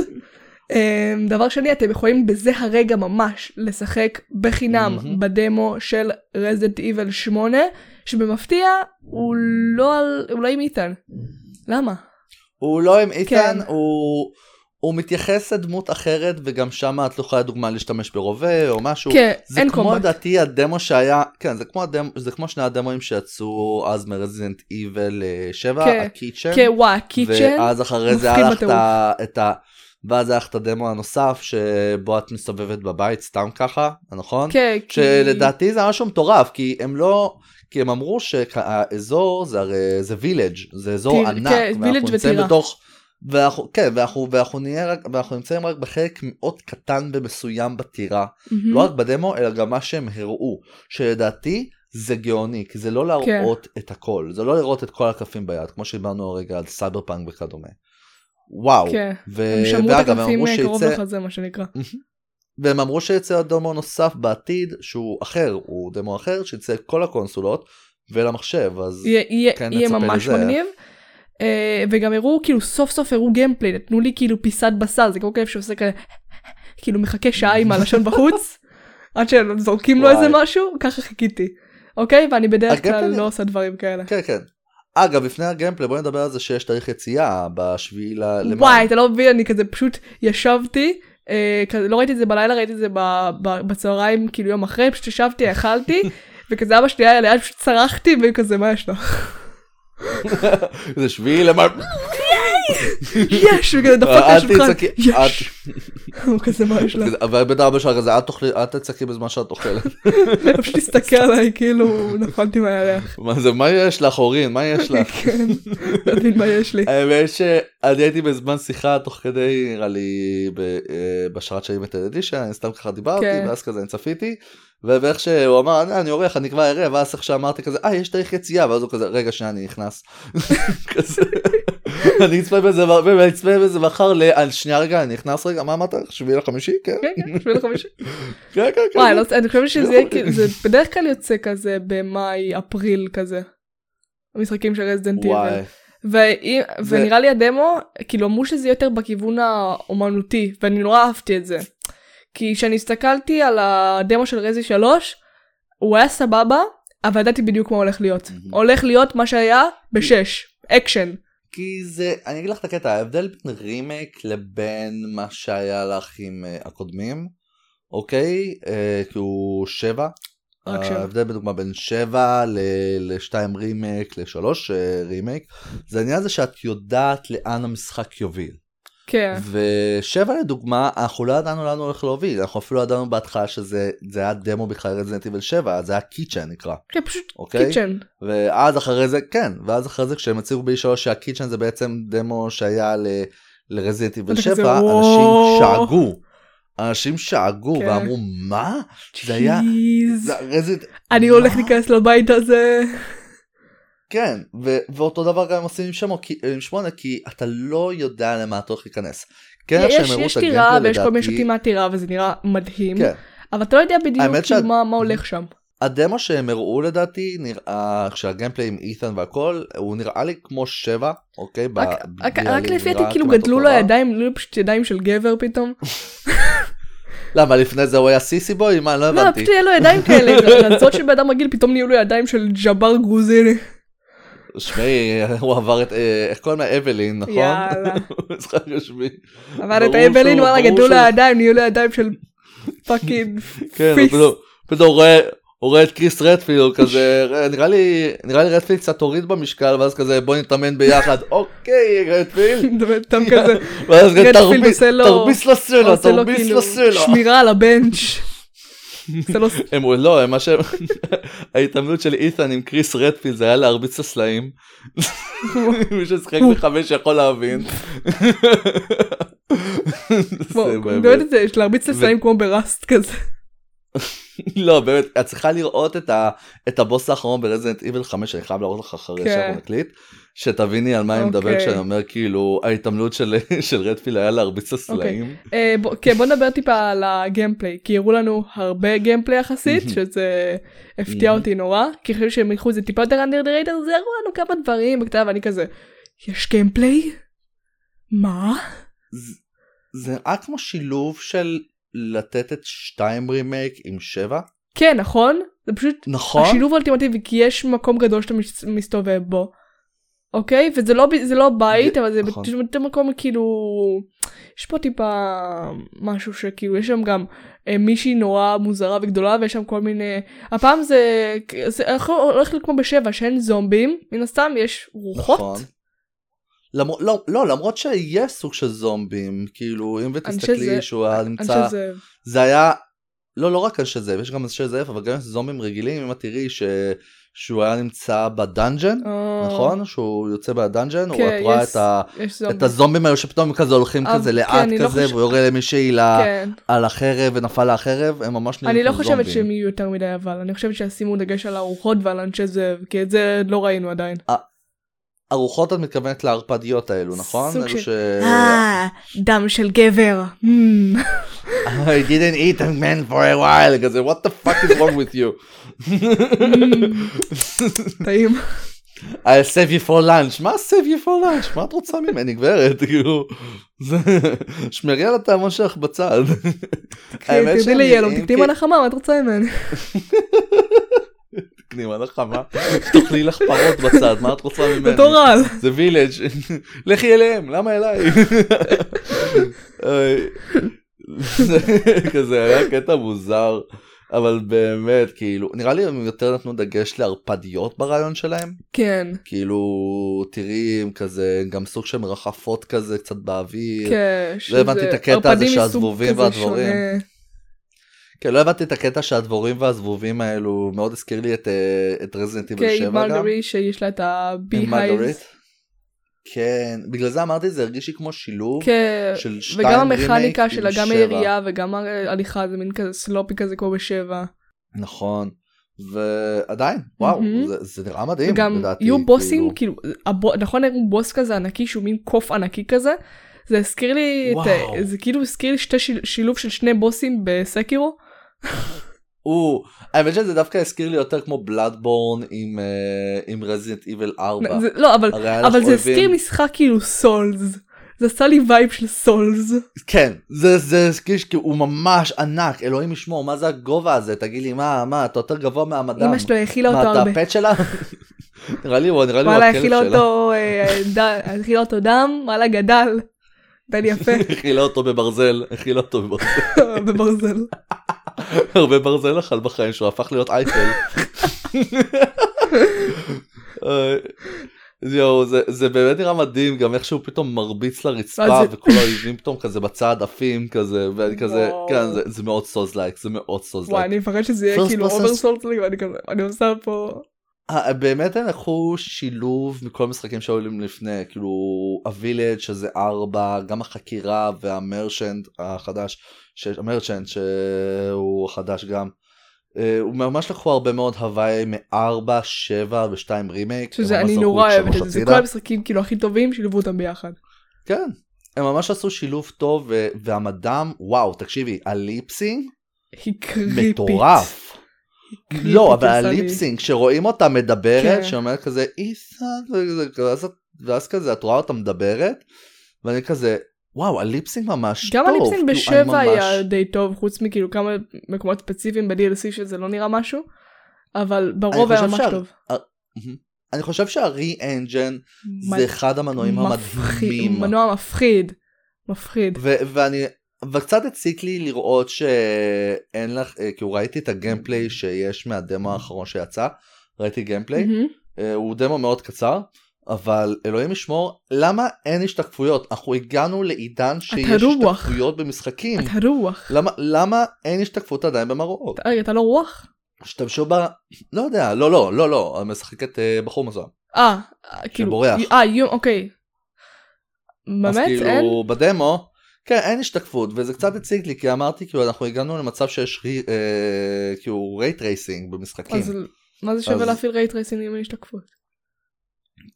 אמ, דבר שני, אתם יכולים בזה הרגע ממש לשחק בחינם מהמם. בדמו של רזידנט איבל 8, שבמפתיע הוא לא על, הוא לא עם איתן. למה? הוא לא עם איתן, כן. הוא... הוא מתייחס לדמות אחרת וגם שם את לא יכולה לדוגמה להשתמש ברובה או משהו. כן, זה אין כמו קומבט. לדעתי הדמו שהיה, כן זה כמו הדמו, זה כמו שני הדמוים שיצאו אז מרזידנט איבל 7, כן, הקיצ'ן. כן, וואי, קיצ'ן. ואז אחרי זה היה לך את. ה... ואז היה לך את הדמו הנוסף שבו את מסתובבת בבית סתם ככה, נכון? כן, כי... שלדעתי זה משהו מטורף כי הם לא... כי הם אמרו שהאזור זה הרי זה וילג' זה אזור טיר- ענק כן, ואנחנו נמצאים וטירה. בתוך ואנחנו כן ואנחנו ואנחנו נהיה רק ואנחנו נמצאים רק בחלק מאוד קטן ומסוים בטירה מהמם. לא רק בדמו אלא גם מה שהם הראו שלדעתי זה גאוני כי זה לא להראות את הכל זה לא לראות את כל הקלפים ביד כמו שדיברנו הרגע על סייבר פאנק וכדומה. וואו כן, ו... הם שמרו את הקלפים אה, קרוב שיצא לחזה מה שנקרא. והם אמרו שיצא דמו נוסף בעתיד שהוא אחר הוא דמו אחר שיצא כל הקונסולות ולמחשב אז יהיה- כן יהיה ממש לזה. מגניב. אה, וגם הראו כאילו סוף סוף הראו gameplay נתנו לי כאילו פיסת בשר זה כמו כלב שעושה כזה כאילו מחכה שעה עם הלשון בחוץ עד שזורקים לו. איזה משהו ככה חיכיתי אוקיי ואני בדרך כלל לא עושה דברים כאלה. כן כן. אגב לפני הגיימפלי בוא נדבר על זה שיש תאריך יציאה בשביעי למאי. וואי אתה לא מבין אני כזה פשוט ישבתי אה, כזה לא ראיתי את זה בלילה ראיתי את זה בצהריים כאילו יום אחרי פשוט ישבתי אכלתי וכזה אבא שלי היה ליד פשוט צרחתי וכזה מה יש לך. זה שביעי למאי. יש וכזה דפק אל על השולחן יש. הוא כזה מה יש לך. אבל בן ארבע שעה כזה אל תצעקי בזמן שאת אוכלת. הוא פשוט הסתכל עליי כאילו נפלתי מהירח. מה זה מה יש לך אורין מה יש לך. כן, לא מבין מה יש לי. האמת שאני הייתי בזמן שיחה תוך כדי נראה לי אה, בשרת של לימטד אדישן אני סתם ככה דיברתי כן. ואז כזה אני צפיתי ואיך שהוא אמר "אני- אני עורך אני כבר ערב ואז איך שאמרתי כזה אה יש תאריך יציאה ואז הוא כזה רגע שנייה אני נכנס. כזה. אני אצפה בזה ואני אצפה בזה מחר ל- שנייה רגע אני נכנס רגע מה אמרת שביעי לחמישי כן כן, כן, שביעי לחמישי. כן כן כן. וואי, לא- אני חושבת שזה יהיה כאילו, זה בדרך כלל יוצא כזה במאי, אפריל כזה. המשחקים של רזידנט איבל. ונראה לי הדמו, כאילו אמרו שזה יותר בכיוון האומנותי, ואני נורא אהבתי את זה. כי כשאני הסתכלתי על הדמו של רזי 3, הוא היה סבבה, אבל ידעתי בדיוק מה הולך להיות. הולך להיות מה שהיה בשש, אקשן. כי זה אני אגיד לך את הקטע ההבדל בין רימייק לבין מה שהיה לך עם אה, הקודמים אוקיי אה, כאילו שבע. רק שבע. ההבדל בדוגמה בין שבע לשתיים רימייק לשלוש אה, רימייק זה העניין הזה שאת יודעת לאן המשחק יוביל. כן. ושבע לדוגמה אנחנו לא ידענו לאן הולך להוביל אנחנו אפילו ידענו בהתחלה שזה זה היה דמו בכלל Resident Evil 7 זה היה Kitchen נקרא כן, פשוט אוקיי קיצ'ן. ואז אחרי זה כן ואז אחרי זה כשהם הציגו ב-3 שהקיצ'ן זה בעצם דמו שהיה ל- לרזידנט איבל אתה כזה, 7 וואו. אנשים שאגו. אנשים שאגו כן. ואמרו מה זה היה רזידנט אני מה? הולך להיכנס לבית הזה. כן ו- ואותו דבר גם עושים עם שמו כי- עם שמונה כי אתה לא יודע למה אתה הולך להיכנס. כן יש יש טירה ויש כל מיני שותים מהטירה וזה נראה מדהים. כן אבל אתה לא יודע בדיוק כאילו שאת- מה מה הולך שם. הדמו שהם הראו לדעתי נראה כשהגיימפליי עם אית'ן והכל הוא נראה לי כמו שבע אוקיי. ב- רק- רק- נראה רק לי לפי דעתי כאילו גדלו לו. ידיים, לא פשוט ידיים של גבר פתאום. למה לפני זה הוא היה סיסי בוי מה לא לא, הבנתי. פשוט היה לו ידיים כאלה, לצות של בן אדם רגיל פתאום נהיו לו ידיים של ג'בר גרוזיני. שמעי הוא עבר את אה, איך קוראים לה אבלין נכון? יאללה. משחק רשמי. אבל את שהוא- וואלה גדלו לו שהוא- ידיים, נהיו לו ידיים של פאקינג כן, פיסט. פתאום- פתאום הוא רואה- הוא רואה את קריס רדפילד כזה נראה לי נראה לי רדפילד קצת הוריד במשקל ואז כזה בוא נתאמן ביחד אוקיי רדפילד סתם כזה, ואז רדפילד "תרביץ- עושה לו- תרביץ לסלע עושה לו תרביץ כאילו לסלע. שמירה על הבנץ'. לו הם לא הם מה שהם ההתעמלות של אית'ן עם קריס רדפילד זה היה להרביץ לסלעים. מי ששחק בחמש יכול להבין. באמת- זה, יש להרביץ לסיים כמו בראסט כזה. לא באמת את צריכה לראות את הבוס האחרון ברזנט איבל 5 אני חייב להראות לך אחרי כן. שאנחנו נקליט שתביני על מה אני מדבר אוקיי. כשאני אומר כאילו ההתעמלות של, של רדפיל היה להרביץ לסלעים. אה, בוא- כן בוא נדבר טיפה על הגיימפליי כי הראו לנו הרבה גיימפליי יחסית שזה הפתיע אותי נורא כי חשבתי שהם יקחו את זה טיפה יותר under the radar זה הראו לנו כמה דברים ואני כזה יש גיימפליי? מה? זה נראה כמו שילוב של לתת את 2 רימייק עם 7 כן נכון? זה פשוט נכון? השילוב האולטימטיבי כי יש מקום גדול שאתה מס- מסתובב בו. אוקיי וזה לא זה לא בית זה- אבל זה נכון. פשוט מקום כאילו יש פה טיפה משהו שכאילו יש שם גם אה, מישהי נורא מוזרה וגדולה ויש שם כל מיני הפעם זה זה הולך להיות כמו בשבע שאין זומבים מן הסתם יש רוחות. נכון. למרות, לא, לא, למרות שיש סוג של זומבים, כאילו, אם ותסתכלי שזה- שהוא היה נמצא, חושב שזה זה היה, לא, לא רק אנשי זאב, יש גם אנשי זאב, אבל גם זומבים רגילים, אם את תראי ש... שהוא היה נמצא בדאנג'ן, אה, נכון? שהוא יוצא מהדאנג'ן, הוא- כן, את רואה את, ה... את זומבים. הזומבים האלו שפתאום כזה הולכים אבל כזה כן, לאט לא כזה, חושב- והוא יורה למישהי כן. על החרב ונפל לה החרב, הם ממש נראים אני לא חושבת. שהם יהיו יותר מדי אבל אני חושבת שישימו דגש על הרוחות ועל אנשי זאב כי את זה לא ראינו עדיין. הרוחות את מתכוונת לערפדיות האלו, נכון? סוג של- ש... אה, דם של גבר. Hmm. I didn't eat a man for a while, כזה what the fuck is wrong with you? טעים. I save you for lunch, מה save you for lunch? מה את רוצה ממני גברת? כאילו, שמרי על הטעמון שלך בצד. שאני- ליילום, אם תקני מנה חמה, מה את רוצה ממני? תקני מנה חמה, תאכלי לך פרות בצד, מה את רוצה ממני? רעל. זה וילג' לכי אליהם למה אליי? כזה היה קטע מוזר אבל באמת כאילו נראה לי הם יותר נתנו דגש לערפדיות ברעיון שלהם כן, כאילו תראי הם כזה גם סוג של מרחפות כזה קצת באוויר. כן. לא הבנתי את הקטע הזה שהזבובים והדבורים. שונה. כן לא הבנתי את הקטע שהדבורים והזבובים האלו מאוד הזכיר לי את אה, את רזינט כן, איבל עם 7 גם. מרגרי שיש לה את עם הבי-הייז. כן בגלל זה אמרתי זה הרגיש לי כמו שילוב כן, של שתיים וגם רימייק המכניקה עם שלה, גם שבע. הירייה וגם ההליכה זה מין כזה סלופי כזה כמו בשבע. נכון ועדיין וואו מהמם. זה, זה נראה מדהים וגם לדעתי, יהיו בוסים, כאילו. כאילו, הבו- נכון הראו בוס כזה ענקי שהוא מין קוף ענקי כזה. זה הזכיר לי, את. זה כאילו הזכיר לי שתי שיל- שילוב של שני בוסים בסקירו. או, האמת שזה דווקא הזכיר לי יותר כמו Bloodborne עם אה, עם Resident Evil 4. זה- לא, אבל אבל זה הזכיר משחק כאילו Souls. זה עשה לי vibe של Souls. כן זה זה הזכיר כי הוא ממש ענק אלוהים ישמור מה זה הגובה הזה תגיד לי מה מה אתה יותר גבוה מה madame. אמא שלו האכילה מה אותו אתה הרבה. ה pet שלה? נראה לי הוא נראה לי הוא וואלה הכלב שלה. ד- האכילה אותו דם, וואלה גדל. גדל יפה האכילה אותו בברזל האכילה אותו בברזל בברזל. הרבה ברזל אכל בחיים שלו הפך להיות אייפל. אה, יואו זה זה באמת נראה מדהים גם איך שהוא פתאום מרביץ לרצפה וכל האויבים פתאום כזה בצד עפים כזה ואני כזה. כן זה- זה מאוד Souls-like זה מאוד Souls וואי like. אני מפחד שזה יהיה כאילו person- over Souls ואני כזה, אני עושה פה. אה, באמת הם לקחו שילוב מכל המשחקים שהיו להם לפני כאילו ה village שזה ארבע גם החקירה וה merchant החדש ש- ה merchant שהוא חדש גם. אה, הוא ממש לקחו הרבה מאוד הווי מארבע שבע ושתיים רימייק. שזה אני נורא אוהבת את זה, זה. כל המשחקים כאילו הכי טובים שילבו אותם ביחד. כן. הם ממש עשו שילוב טוב וה madame וואו תקשיבי ה lip sync. מטורף. לא, אבל. הליפסינג, שרואים אותה מדברת, כן. שאומרת כזה וזה- ואז כזה את רואה אותה מדברת, ואני כזה, וואו, הליפסינג ממש טוב. גם הליפסינג כאילו, בשבע ממש- היה די טוב, חוץ מכאילו כמה מקומות ספציפיים ב-DLC שזה לא נראה משהו, אבל ברוב היה ממש שה- טוב. מהמם. אני חושב שהרי-אנג'ן מ- זה אחד המנועים מפחיד, המדהימים. מנוע מפחיד. מפחיד. ו- ואני, וקצת הציק לי לראות שאין לך, כאילו ראיתי את הגיימפליי שיש מהדמו האחרון שיצא, ראיתי גיימפליי, מהמם. אה, הוא דמו מאוד קצר, אבל אלוהים ישמור, למה אין השתקפויות? אנחנו הגענו לעידן שיש. השתקפויות במשחקים. אתה רוח. למה, למה אין השתקפות עדיין במראות? רגע, אתה לא רוח? השתמשו ב... לא יודע, לא, לא, לא, לא, משחקת אה, בחור מסוים. אה, כאילו, שבורח. אה, אוקיי. אז באמת? כאילו אין? בדמו, כן, אין השתקפות, וזה קצת הציג לי, כי אמרתי, כאילו, אנחנו הגענו למצב שיש אה, כאילו ray tracing במשחקים. אז מה זה שווה אז- להפעיל ray tracing עם השתקפות?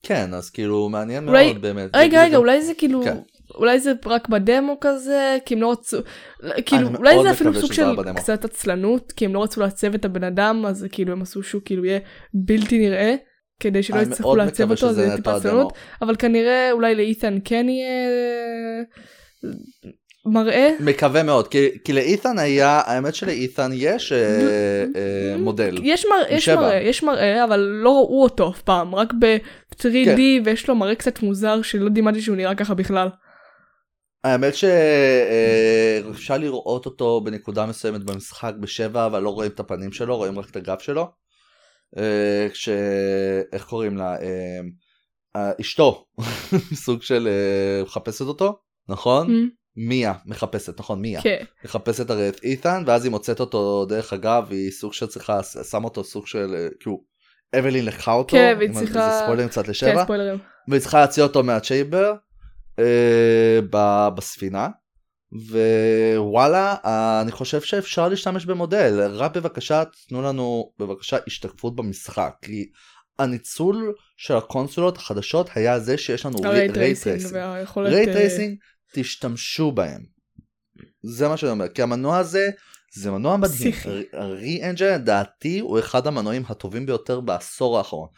כן, אז כאילו, מעניין אולי- מאוד באמת. רגע, רגע, אולי זה כאילו... כן. אולי זה רק בדמו כזה, כי הם לא רצו, כאילו, אולי זה אפילו סוג של בדמו. קצת עצלנות, כי הם לא רצו לעצב את הבן אדם, אז כאילו הם עשו שהוא כאילו יהיה בלתי נראה, כדי שלא יצטרכו לעצב אותו, אז זה טיפה עצלנות. אבל כנראה אולי לאית'ן כן יהיה מראה. מקווה מאוד, כי, כי לאית'ן היה, האמת שלאית'ן יש אה, אה, מודל. יש, מר, יש. מראה, יש מראה, אבל לא ראו אותו אף פעם, רק ב-3D, כן. ויש לו מראה קצת מוזר שלא דימדתי שהוא נראה ככה בכלל. האמת שאפשר לראות אותו בנקודה מסוימת במשחק בשבע, אבל לא רואים את הפנים שלו, רואים רק את הגב שלו. אה, כש... איך קוראים לה? אה, אה, אשתו, סוג של אה, מחפשת אותו, נכון? מיה מחפשת, נכון, מיה. כן. מחפשת הרי את אית'ן, ואז היא מוצאת אותו דרך אגב, והיא סוג של צריכה, שם אותו סוג של, אה, כאילו, אבלין לקחה אותו, כן, והיא צריכה- זה ספוילרים קצת כן, לשבע, ספוילרים. והיא צריכה להציע אותו מהצ'ייבר אה, ב- בספינה ווואלה אני חושב שאפשר להשתמש במודל רק בבקשה תנו לנו בבקשה השתקפות במשחק כי הניצול של הקונסולות החדשות היה זה שיש לנו הרייט רייט תשתמשו בהם. זה מה שאני אומר כי המנוע הזה זה מנוע מדהים. ה-re-engine לדעתי הוא אחד המנועים הטובים ביותר בעשור האחרון.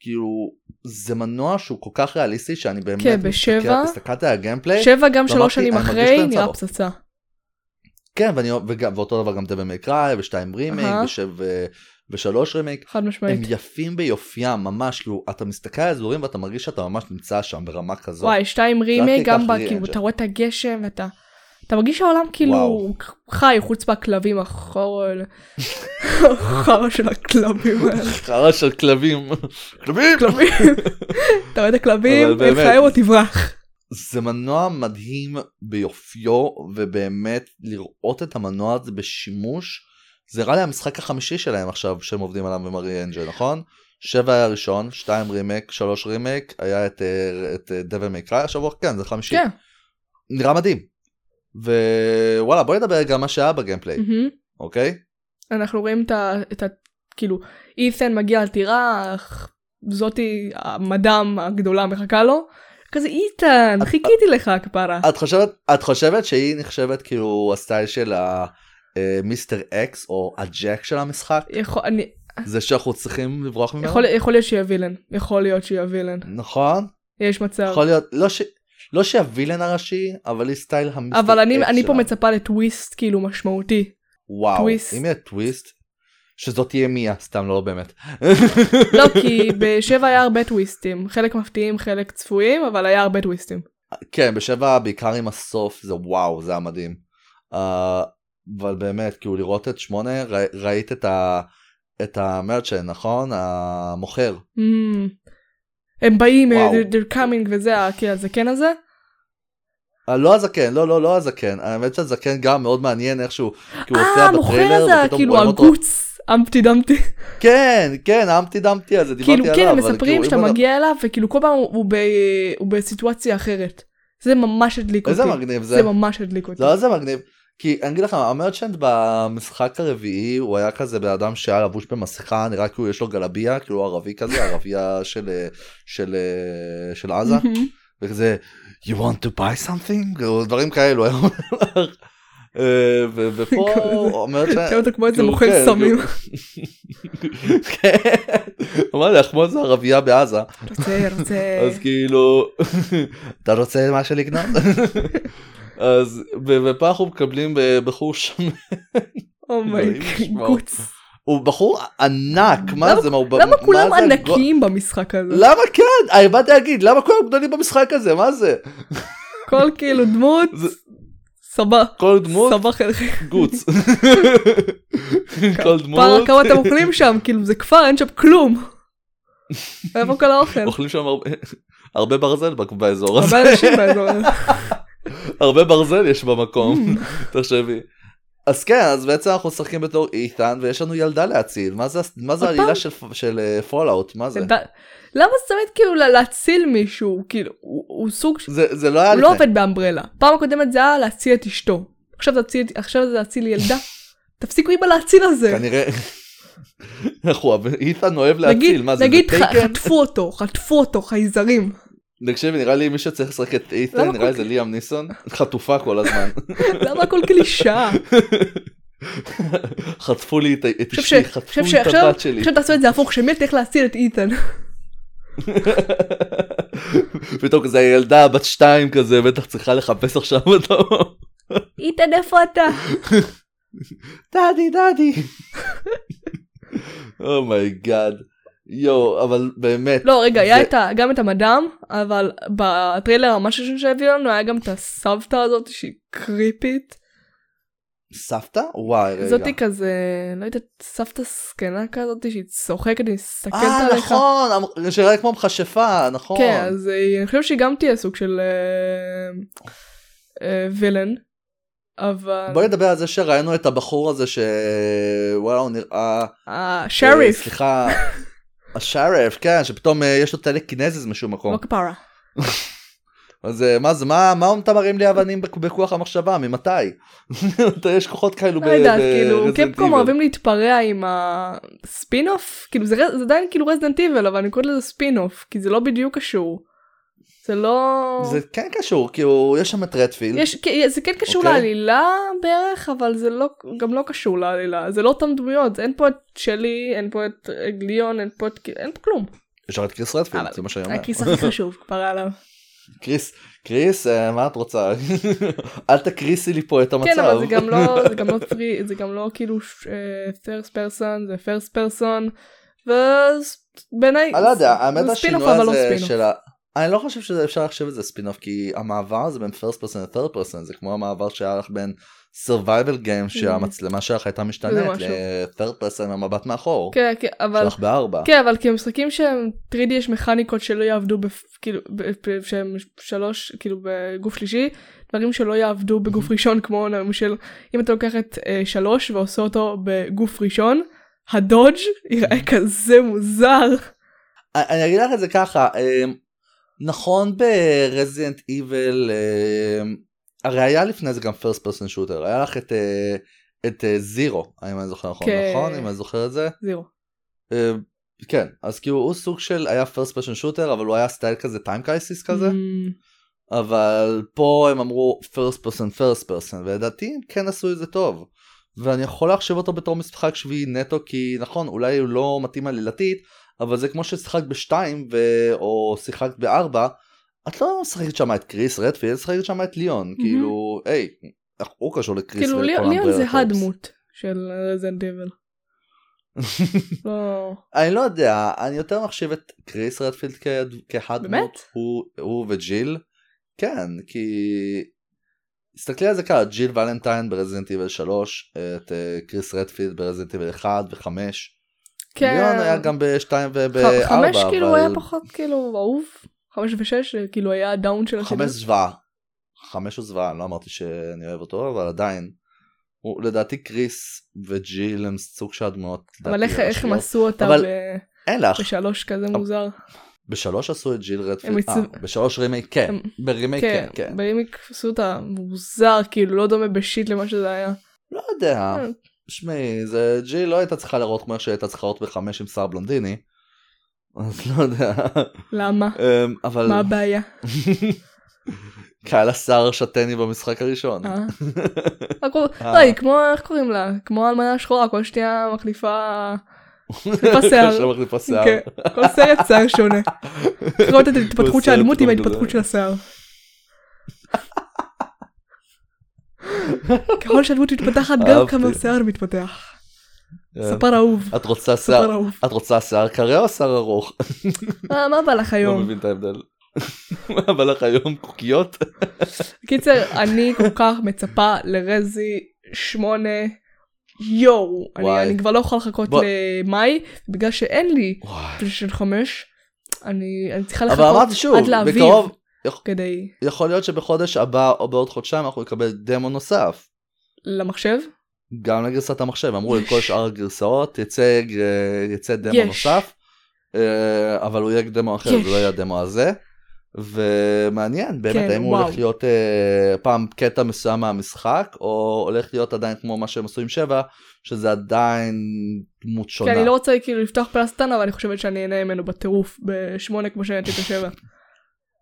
כאילו זה מנוע שהוא כל כך ריאליסטי שאני באמת כן, בשבע- הסתכלתי על הגיימפליי שבע גם שלוש שנים אחרי נראה. פצצה. כן ואני, וגם, ואותו דבר גם דבל מקראי ושתיים רימייק אהה. ושב, ו- ושלוש רימייק חד הם משמעית. יפים ביופיים ממש כאילו אתה מסתכל על האזורים ואתה מרגיש שאתה ממש נמצא שם ברמה כזאת. וואי, שתיים רימייק גם בה, כאילו. אתה רואה את הגשם ואתה... אתה מרגיש שהעולם כאילו וואו. חי חוץ מהכלבים החור האלה. החרא של הכלבים האלה. חרא של כלבים. כלבים. כלבים. אתה רואה את הכלבים, לך באמת. אירו תברח. זה מנוע מדהים ביופיו ובאמת לראות את המנוע הזה בשימוש זה נראה לי המשחק החמישי שלהם עכשיו שהם עובדים עליו במרי אנג'ל נכון? שבע היה ראשון, שתיים רימק, שלוש רימק, היה את, אה, את דבל מייקראי השבוע, כן זה חמישי, כן. נראה מדהים. ווואלה בואי נדבר גם מה שהיה בגיימפליי, מהמם. אוקיי? אנחנו רואים את ה... את ה... כאילו, אית'ן מגיע לטירה, אך זאתי המדאם הגדולה מחכה לו. כזה איתן, חיכיתי לך כפרה. את חושבת, את חושבת שהיא נחשבת כאילו הסטייל של המיסטר אקס או הג'ק של המשחק? יכול- אני- זה שאנחנו צריכים לברוח ממנו? יכול יכול להיות שהיא ה villain. יכול להיות שהיא ה villain. נכון? יש מצב. יכול להיות, לא, ש... לא שה villain הראשי, אבל היא סטייל המיסטר אבל אני, אני פה. מצפה לטוויסט כאילו משמעותי. וואו, טוויסט. אם יהיה טוויסט, שזאת תהיה מיה, סתם לא באמת. לא, כי בשבע היה הרבה טוויסטים. חלק מפתיעים, חלק צפויים, אבל היה הרבה טוויסטים. כן, בשבע בעיקר עם הסוף, זה וואו, זה היה מדהים. Uh, אבל באמת, כאילו לראות את שמונה, ר... ראית את, ה... את המרצ'ן, נכון? המוכר. Mm. הם באים, וואו. they're, they're coming וזה, ה- כאילו, הזקן הזה. Uh, לא הזקן, לא, לא, לא הזקן. האמת שהזקן גם מאוד מעניין איכשהו, כי הוא אה, הופיע המוכר בטריילר, הזה, ופתאום כאילו רואים אותו. הגוץ, אמפטי דמפטי. כן, כן, האמפטי דמפטי הזה, דיברתי כאילו, עליו. כן, הם אבל מספרים כאילו, שאתה מגיע אליו, וכאילו כל פעם הוא- בסיטואציה אחרת. זה ממש הדליק אותי. איזה מגניב זה. זה ממש הדליק אותי. לא, זה מגניב. כי אני אגיד לך, המרצ'נט במשחק הרביעי הוא היה כזה בן אדם שהיה לבוש במסכה, נראה כאילו יש לו גלביה, כאילו ערבי כזה, ערבייה של, של, של עזה, וכזה, you want to buy something? כאילו, דברים כאלו, לך. אה, ופה אומרת ש... תראה אותו כמו איזה מוכר כן, סמים. כן, אמר לי, כמו איזה ערבייה בעזה, רוצה, רוצה. אז כאילו, אתה רוצה משהו לגנוב? אז ופה אנחנו מקבלים ב- בחור אלוהים ישמור. אומייגוץ. הוא בחור ענק, מה זה, מה הוא... למה מה כולם ענקיים במשחק הזה? למה כן? באתי להגיד, למה כולם גדולים במשחק הזה, מה זה? כל כאילו דמות, סבבה. כל דמות סבבה חלק. גוץ. כל דמות. פרה כמה אתם אוכלים שם, כאילו זה כפר, אין שם כלום. איפה כל האוכל? אוכלים שם הרבה- ברזל באזור הזה. הרבה אנשים באזור הזה. הרבה ברזל יש במקום, Mm. תחשבי. אז כן, אז בעצם אנחנו משחקים בתור איתן ויש לנו ילדה להציל. מה זה העלילה של Fallout? מה זה? למה תמיד כאילו לה- להציל מישהו? כאילו, הוא הוא סוג ש... זה זה לא היה הוא לא. עובד באמברלה. פעם הקודמת זה היה להציל את אשתו. עכשיו זה להציל- עכשיו זה להציל ילדה. תפסיקו עם הלהציל הזה. כנראה. איך הוא אוהב- איתן אוהב להציל, מה זה? נגיד? חטפו אותו, חטפו אותו, חייזרים. תקשיבי, נראה לי מי שצריך לשחק את איתן, נראה לי זה ליאם ניסון, חטופה כל הזמן. למה הכל קלישאה? חטפו לי את אשתי, חטפו לי את הבת שלי. עכשיו תעשו את זה הפוך, שמיה תלך להציל את איתן. פתאום כזה הילדה בת שתיים כזה בטח צריכה לחפש עכשיו אותו. איתן איפה אתה? Daddy Daddy. Oh my god. יואו אבל באמת לא רגע, היה את ה- גם את המדאם, אבל בטריילר ראשון שהביאו לנו היה גם את הסבתא הזאת שהיא קריפית. סבתא? וואי רגע. זאתי כזה, לא יודעת, סבתא זקנה כזאת שהיא צוחקת, היא מסתכלת אה עליך. נכון, אמ- שנראה כמו מכשפה נכון. כן, אז אני חושב שהיא גם תהיה סוג של אה, אה, וילן. אבל... בואי נדבר על זה שראינו את הבחור הזה שוואלה הוא נראה אה, השריף, סליחה השריף כן שפתאום אה, יש לו טלקינזיס משום מקום לא כפרה. אז אה, מה זה מה מה אתה מרים לי אבנים בכ- בכוח המחשבה ממתי יש כוחות כאלו לא יודעת, כאילו, Capcom. אוהבים להתפרע עם הספין אוף, כאילו זה עדיין כאילו Resident Evil, אבל אני קוראת לזה ספין אוף, כי זה לא בדיוק קשור. זה לא... זה כן קשור כאילו יש שם את רדפילד יש, זה כן קשור אוקיי. לעלילה בערך, אבל זה לא, גם לא קשור לעלילה, זה לא אותם דמויות, אין פה את שלי, אין פה את אה, ליאון, אין פה את, אין פה כלום. יש לך את קריס רדפילד זה מה שאני אומר. הקריס הכי חשוב, כפרה עליו. קריס קריס אה, מה את רוצה אל תקריסי לי פה את המצב. כן, אבל זה גם לא, זה גם לא פרי, זה גם לא כאילו אה, first person, זה first person, ובעיניי, אני לא יודע, האמת זה השינוי אבל לא הזה ספין-אוף. של ה... אני לא חושב שאפשר להחשיב את זה ספין-אוף כי המעבר הזה בין first person ל-third person זה כמו המעבר שהיה לך בין survival game שהמצלמה שלך הייתה משתנית. ל-third person המבט מאחור. כן, כן, אבל, שלך בארבע. כן, אבל כי משחקים שהם 3D יש מכניקות שלא יעבדו, בפ, כאילו, שהם שלוש, כאילו בגוף שלישי, דברים שלא יעבדו בגוף ראשון, כמו למשל, אם אתה לוקח את אה, שלוש ועושה אותו בגוף ראשון, הדודג' יראה כזה מוזר. אני אגיד לך את זה ככה, אמ, נכון ברזידנט איבל, הרי היה לפני זה גם first person shooter, היה לך את, אה, את אה, זירו, אם אני זוכר נכון, כן. נכון? אם אני זוכר את זה? אה, כן, אז כאילו הוא סוג של היה first person shooter, אבל הוא היה סטייל כזה time crisis כזה. Mm, אבל פה הם אמרו first person first person ולדעתי הם כן עשו את זה טוב. ואני יכול להחשב אותו בתור משחק שביעי נטו כי נכון אולי הוא לא מתאים עלילתית אבל זה כמו ששיחקת בשתיים ו... או שיחקת בארבע את לא משחקת שם את קריס רדפילד משחקת שם את ליאון כאילו היי הוא קשור לקריס כאילו ליאון ליאון זה? הדמות של Resident Evil. לא... אני לא יודע אני יותר מחשיב את קריס רדפילד כהדמות? הוא, הוא וג'יל כן כי תסתכלי על זה ככה ג'יל ולנטיין ב Resident Evil 3 את אה, קריס רדפילד ב Resident Evil 1 ו-5 כן. ליאון היה גם ב-2 ח- וב-4 חמש כאילו אבל היה פחות כאילו אהוב. חמש ושש כאילו היה ה down של הסדרה. חמש זוועה. חמש הוא זוועה לא אמרתי שאני אוהב אותו אבל עדיין. הוא, לדעתי קריס וג'יל הם סוג של הדמויות. אבל איך איך הם. עשו אותה אבל- ב- אין לך בשלוש כזה מוזר. בשלוש עשו את ג'יל רדפילד. אה, הצו- בשלוש רימייק כן. הם- ברימייק כן כן, כן. ברימייק עשו אותה מוזר כאילו לא דומה ב shit למה שזה היה. לא יודע. שמעי זה ג'יל לא הייתה צריכה לראות כמו שהייתה צריכה לראות בחמש עם שיער בלונדיני. אז לא יודע. למה? אמ, אבל מה הבעיה? קהל השיער השתני במשחק הראשון. אה? אה. לא, היא כמו, איך קוראים לה? כמו אלמנה שחורה, כל שנייה מחליפה... מחליפה שיער. כן, כל סרט שיער שונה. לראות את ההתפתחות של הדמות עם ההתפתחות. של השיער. ככל שהדמות מתפתחת גם. כמה השיער מתפתח. כן. ספר אהוב. את רוצה שיער. את רוצה שיער קרה או שיער ארוך? מה בא לך לא היום? מבין את ההבדל. מה בא לך היום קוקיות? קיצר, אני כל כך מצפה לרזי 8. יואו, אני- כבר לא יכולה לחכות בוא- למאי, בגלל שאין לי. פלייסטיישן 5, אני אני צריכה אבל לחכות אמרתי שוב, עד לאביב בקרוב יכול- כדי יכול להיות שבחודש הבא או בעוד חודשיים אנחנו נקבל דמו נוסף. למחשב. גם לגרסת המחשב אמרו לי כל שאר הגרסאות יצא אה, יצא דמו יש. נוסף אה, אבל הוא יהיה דמו אחר. זה לא יהיה הדמו הזה. ומעניין באמת כן, האם הוא וואו. הולך להיות אה, פעם קטע מסוים מהמשחק או הולך להיות עדיין כמו מה שהם עשו עם 7 שזה עדיין דמות שונה. אני לא רוצה כאילו לפתוח פלסטן אבל אני חושבת שאני אהנה ממנו בטירוף בשמונה כמו שנהניתי בשבע.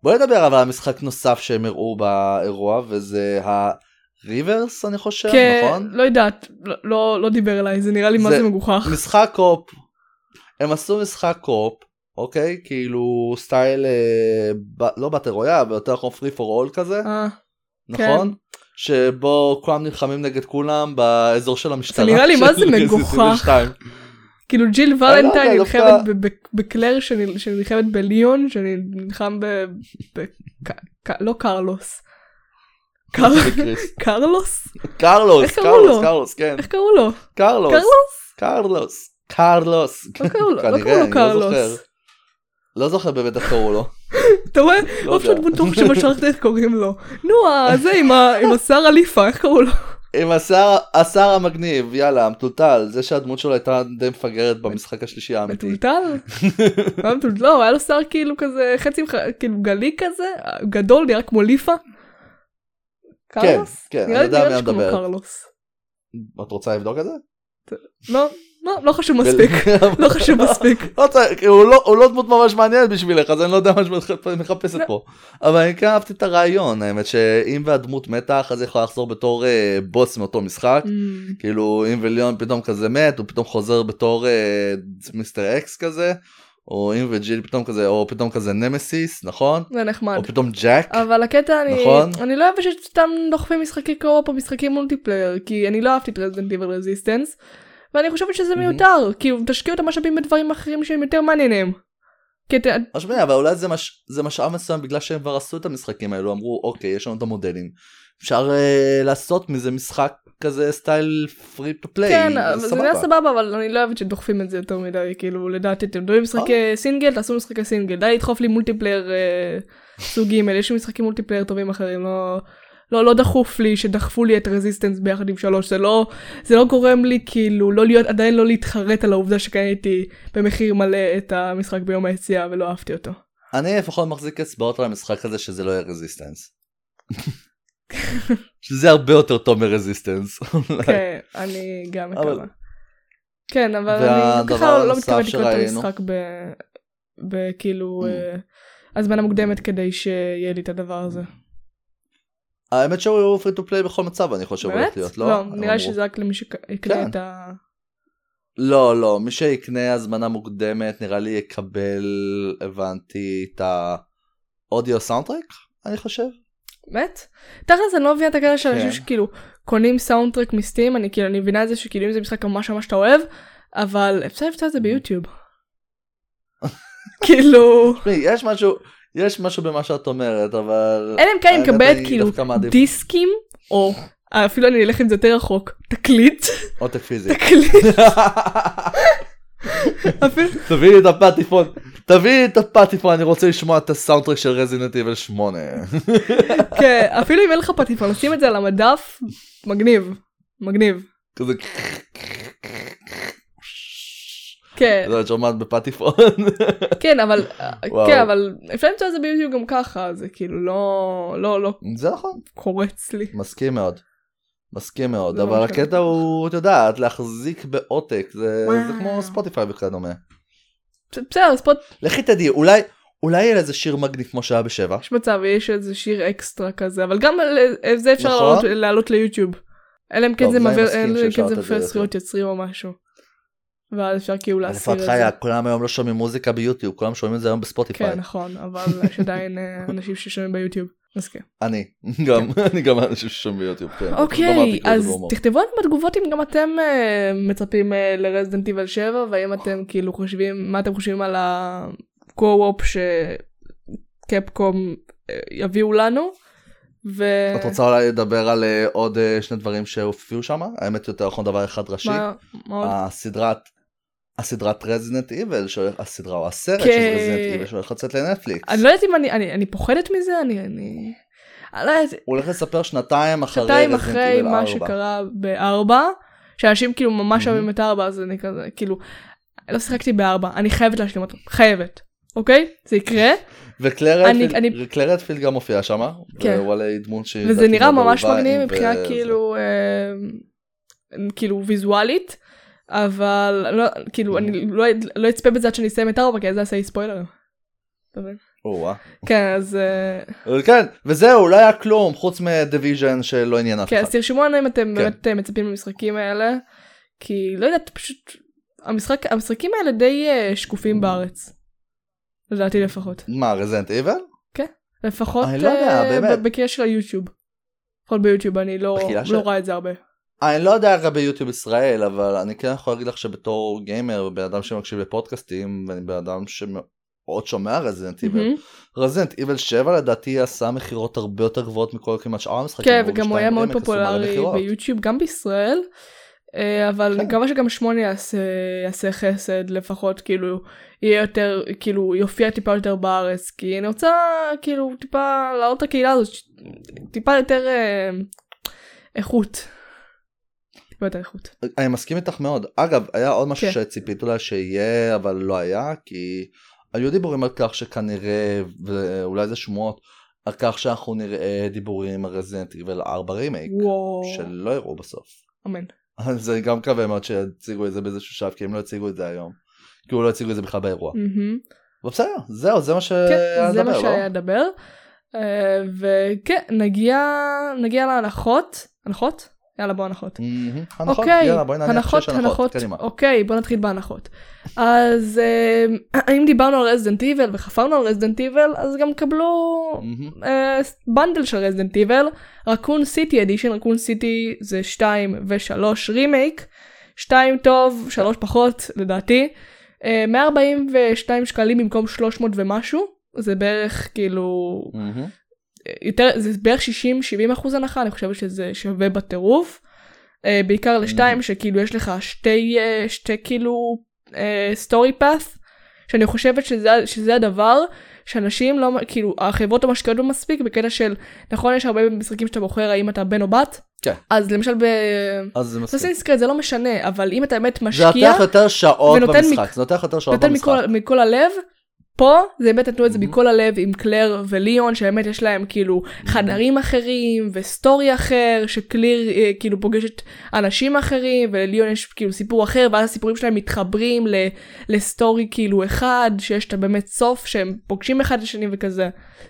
בוא נדבר אבל על משחק נוסף שהם הראו באירוע וזה ה Re:Verse אני חושב כן, נכון? לא יודעת, לא- לא לא דיבר אליי זה נראה לי מה זה- זה מגוחך. משחק co-op הם עשו משחק co-op אוקיי כאילו סטייל אה, ב- לא battle royale אבל יותר כמו free for all כזה אה, נכון? שבו כולם נלחמים נגד כולם באזור של המשטרה. נראה לי מה זה מגוחך. 2. כאילו ג'יל יודע, ולנטיין נלחמת בקלר שאני שאני נלחמת בליון שאני נלחם ב... לא קרלוס. קרלוס? קרלוס, קרלוס, לו? קרלוס, כן. איך קראו לו? קרלוס, קרלוס? קרלוס. לא קראו לו, לא לא. קרלוס. לא זוכר באמת איך קראו לו. אתה רואה? לא. אחד בטוח שמשכת איך קוראים לו. נו, זה עם השיער הליפה, איך קראו לו? עם השיער השיער המגניב, יאללה, המטולטל, זה שהדמות שלו הייתה די מפגרת במשחק השלישי האמיתי. מטולטל? לא, היה לו שיער כאילו כזה חצי, כאילו גלי כזה, גדול, נראה כמו ליפה. קרלוס? כן, נראה אני יודע מי מדברת. את רוצה לבדוק את זה? לא, לא, לא חשוב מספיק. לא חשוב מספיק. לא צריך, הוא לא- לא דמות ממש מעניינת בשבילך אז אני לא יודע מה שאת מחפשת לא. פה. אבל אני כן אהבתי את הרעיון האמת שאם והדמות מתה אחרי זה יכולה לחזור בתור אה, בוס מאותו משחק. Mm, כאילו אם וליון פתאום כזה מת הוא פתאום חוזר בתור אה, מיסטר אקס כזה. או אם וג'יל פתאום כזה או פתאום כזה נמסיס נכון? זה נחמד. או פתאום ג'ק. אבל הקטע אני, נכון. אני לא אוהבת שסתם דוחפים משחקי co-op או משחקי multiplayer כי אני לא אהבתי את Resident Evil Resistance ואני חושבת שזה. מיותר כאילו תשקיעו את המשאבים בדברים אחרים שהם יותר מעניינים. אתה- משמע, אבל אולי זה, מש... זה משאב מסוים בגלל שהם כבר עשו את המשחקים האלו אמרו אוקיי יש לנו את המודלים. אפשר אה, לעשות מזה משחק כזה סטייל free to play. כן זה נראה סבבה אבל אני לא אוהבת שדוחפים את זה יותר מדי כאילו לדעתי אתם מדברים משחקי סינגל תעשו משחקי סינגל די לדחוף לי multiplayer אה, סוג ג' יש משחקים multiplayer טובים אחרים לא. לא לא דחוף לי שדחפו לי את Resistance ביחד עם שלוש זה לא זה לא גורם לי כאילו לא להיות עדיין לא להתחרט על העובדה שקניתי במחיר מלא את המשחק ביום היציאה ולא אהבתי אותו. אני לפחות מחזיק אצבעות על המשחק הזה שזה לא יהיה Resistance. שזה הרבה יותר טוב מרזיסטנס. כן אני גם מקווה. כן אבל אני ככה לא מתכוונת לקרוא את. המשחק בכאילו Mm. אה, הזמנה מוקדמת כדי שיהיה לי את הדבר הזה. האמת שהוא פרי טו פליי בכל מצב אני חושב הולך באמת? להיות לא? לא נראה אמרו. שזה רק למי שיקנה כן. את ה... לא לא מי שיקנה הזמנה מוקדמת נראה לי יקבל הבנתי את האודיו סאונדטרק אני חושב. באמת? תכלס אני לא מבינה את הקטע של אנשים כן. שכאילו קונים סאונדטרק מסטים אני כאילו אני מבינה את זה שכאילו אם זה משחק ממש ממש שאתה אוהב אבל אפשר לפתור את זה ביוטיוב. כאילו יש משהו יש משמשהו במה שאת אומרת אבל אלא אם כן אני מקבלת כאילו דיסקים או אפילו אני אלך עם זה יותר רחוק תקליט עותק פיזי. תקליט תביאי לי את הפטיפון תביאי לי את הפטיפון אני רוצה לשמוע את הסאונדטרק של רזינט איבל 8. כן, אפילו אם אין לך פטיפון לשים את זה על המדף מגניב מגניב כזה כן לא, את שומעת בפטיפון. כן אבל. כן אבל אפשר למצוא את זה ביוטיוב גם ככה זה כאילו לא לא לא זה נכון קורץ לי מסכים מאוד. מסכים מאוד זה אבל הקטע הוא את יודעת להחזיק בעותק זה. כמו ספוטיפיי וכדומה. בסדר ספוט לכי תדעי אולי אולי יהיה איזה שיר מגניב כמו שהיה בשבע. יש מצב, יש איזה שיר אקסטרה כזה, אבל גם זה אפשר נכון. לעלות- ליוטיוב. אלא אם כן זה כן מפר זכויות יוצרים או משהו. ואז אפשר כאילו להסיר את זה. חיה? כולם היום לא שומעים מוזיקה ביוטיוב, כולם שומעים את זה היום בספוטיפיי. כן, נכון, אבל יש עדיין אה, אנשים ששומעים ביוטיוב. אז כן. אני, גם, אני גם האנשים ששומעים ביוטיוב, כן. אוקיי, כאילו אז בהומור. תכתבו לנו בתגובות אם גם אתם אה, מצפים לרזידנט איבל 7, והאם אתם כאילו חושבים, מה אתם חושבים על הקו-אופ שקפקום אה, יביאו לנו. ו... את רוצה אולי לדבר על אה, עוד אה, שני דברים שהופיעו שם? האמת יותר נכון דבר אחד ראשי. מה מה עוד? הסדרת הסדרת רזינט איבל, הסדרה או הסרט של כן. רזינט איבל שהולך לצאת לנטפליקס. אני לא יודעת אם אני, אני, אני פוחדת מזה, אני, אני, לא יודעת, הוא הולך לספר שנתיים אחרי שנתיים רזינט אחרי איבל מה 4. שקרה בארבע, שאנשים כאילו ממש מהמם. אוהבים את ארבע, אז אני כזה, כאילו, לא שיחקתי בארבע, אני חייבת להשלים אותו, חייבת, אוקיי? זה יקרה, וקלר אני- רדפילד- אני- קלר רדפילד גם מופיע שם. כן. והוא עלי דמות שהיא וזה נראה מאוד ממש מגניב מבחינה. כאילו, אה, כאילו ויזואלית, אבל לא, כאילו, אני לא- לא אצפה בזה עד שאני אסיים את ארבע, כי אז זה יעשה לי ספוילר. אתה מבין? או-אה. כן, אז אה, אבל כן, וזהו, לא היה כלום חוץ מדיוויז'ן שלא עניין אף כן, אחד. אז תרשמו לנו אם אתם כן. באמת אה, מצפים למשחקים האלה, כי לא יודעת, פשוט, המשחק, המשחקים האלה די אה, שקופים בארץ. לדעתי לפחות. מה, רזנט איבל? לפחות אני לא אה, בקריאה של היוטיוב. לפחות ביוטיוב אני לא לא רואה את זה הרבה. אני לא יודע לגבי יוטיוב ישראל, אבל אני כן יכול להגיד לך שבתור גיימר, ובן אדם שמקשיב לפודקאסטים, ואני בן אדם שמאוד שומע רזנט איבל. רזנט איבל 7 לדעתי עשה מכירות הרבה יותר גבוהות מכל כמעט שאר המשחקים. כן, וגם הוא היה מאוד פופולרי. ביוטיוב, גם בישראל. אה, אבל כן. אני מקווה שגם שמונה יעשה, יעשה חסד לפחות כאילו יהיה יותר כאילו יופיע טיפה יותר בארץ כי אני רוצה כאילו טיפה להעלות את הקהילה הזאת טיפה יותר אה, איכות. טיפה יותר איכות. אני מסכים איתך מאוד. אגב, היה עוד משהו כן. שציפית אולי שיהיה, אבל לא היה, כי היו דיבורים על כך שכנראה, ואולי זה שמועות, על כך שאנחנו נראה דיבורים על רזנט איבל 4 רימייק, וואו. שלא יראו בסוף. אמן. אז זה גם מקווה מאוד שיציגו את זה באיזשהו שלב, כי הם לא הציגו את זה היום. כי הוא לא הציגו את זה בכלל באירוע. בסדר, זהו, זה מה כן, שהיה זה מה לדבר, לא? שהיה לדבר. אה, וכן נגיע נגיע להנחות הנחות יאללה בוא הנחות. אוקיי, יאללה בואי נניח הנחות, שיש הנחות, קדימה. אוקיי, בוא נתחיל בהנחות. אז אה, אם דיברנו על Resident Evil וחפרנו על Resident Evil, אז גם קבלו מהמם. אה, bundle של Resident Evil, Raccoon City Edition, Raccoon City זה 2 ו-3 רימייק, 2 טוב, 3 פחות לדעתי, אה, 142 שקלים במקום 300 ומשהו, זה בערך כאילו. יותר זה בערך 60-70 אחוז הנחה אני חושבת שזה שווה בטירוף. אה, בעיקר לשתיים שכאילו יש לך שתי אה, שתי כאילו story paths שאני חושבת שזה שזה הדבר שאנשים לא כאילו החברות לא משקיעות בו מספיק בקטע של נכון יש הרבה משחקים שאתה בוחר האם אתה בן או בת. כן. אז למשל אז זה. ב Assassin's Creed זה לא משנה אבל אם אתה באמת זה משקיע נותן לך יותר שעות ונותן במשחק, מק- זה נותן יותר שעות נותן במשחק. מכל, מכל הלב. פה זה באמת נתנו את זה. מכל הלב עם קלר וליאון שבאמת יש להם כאילו חדרים אחרים ו story אחר שקליר אה, כאילו פוגשת אנשים אחרים ולליאון יש כאילו סיפור אחר ואז הסיפורים שלהם מתחברים ל, לסטורי כאילו אחד שיש את הבאמת סוף שהם פוגשים אחד את השני וכזה.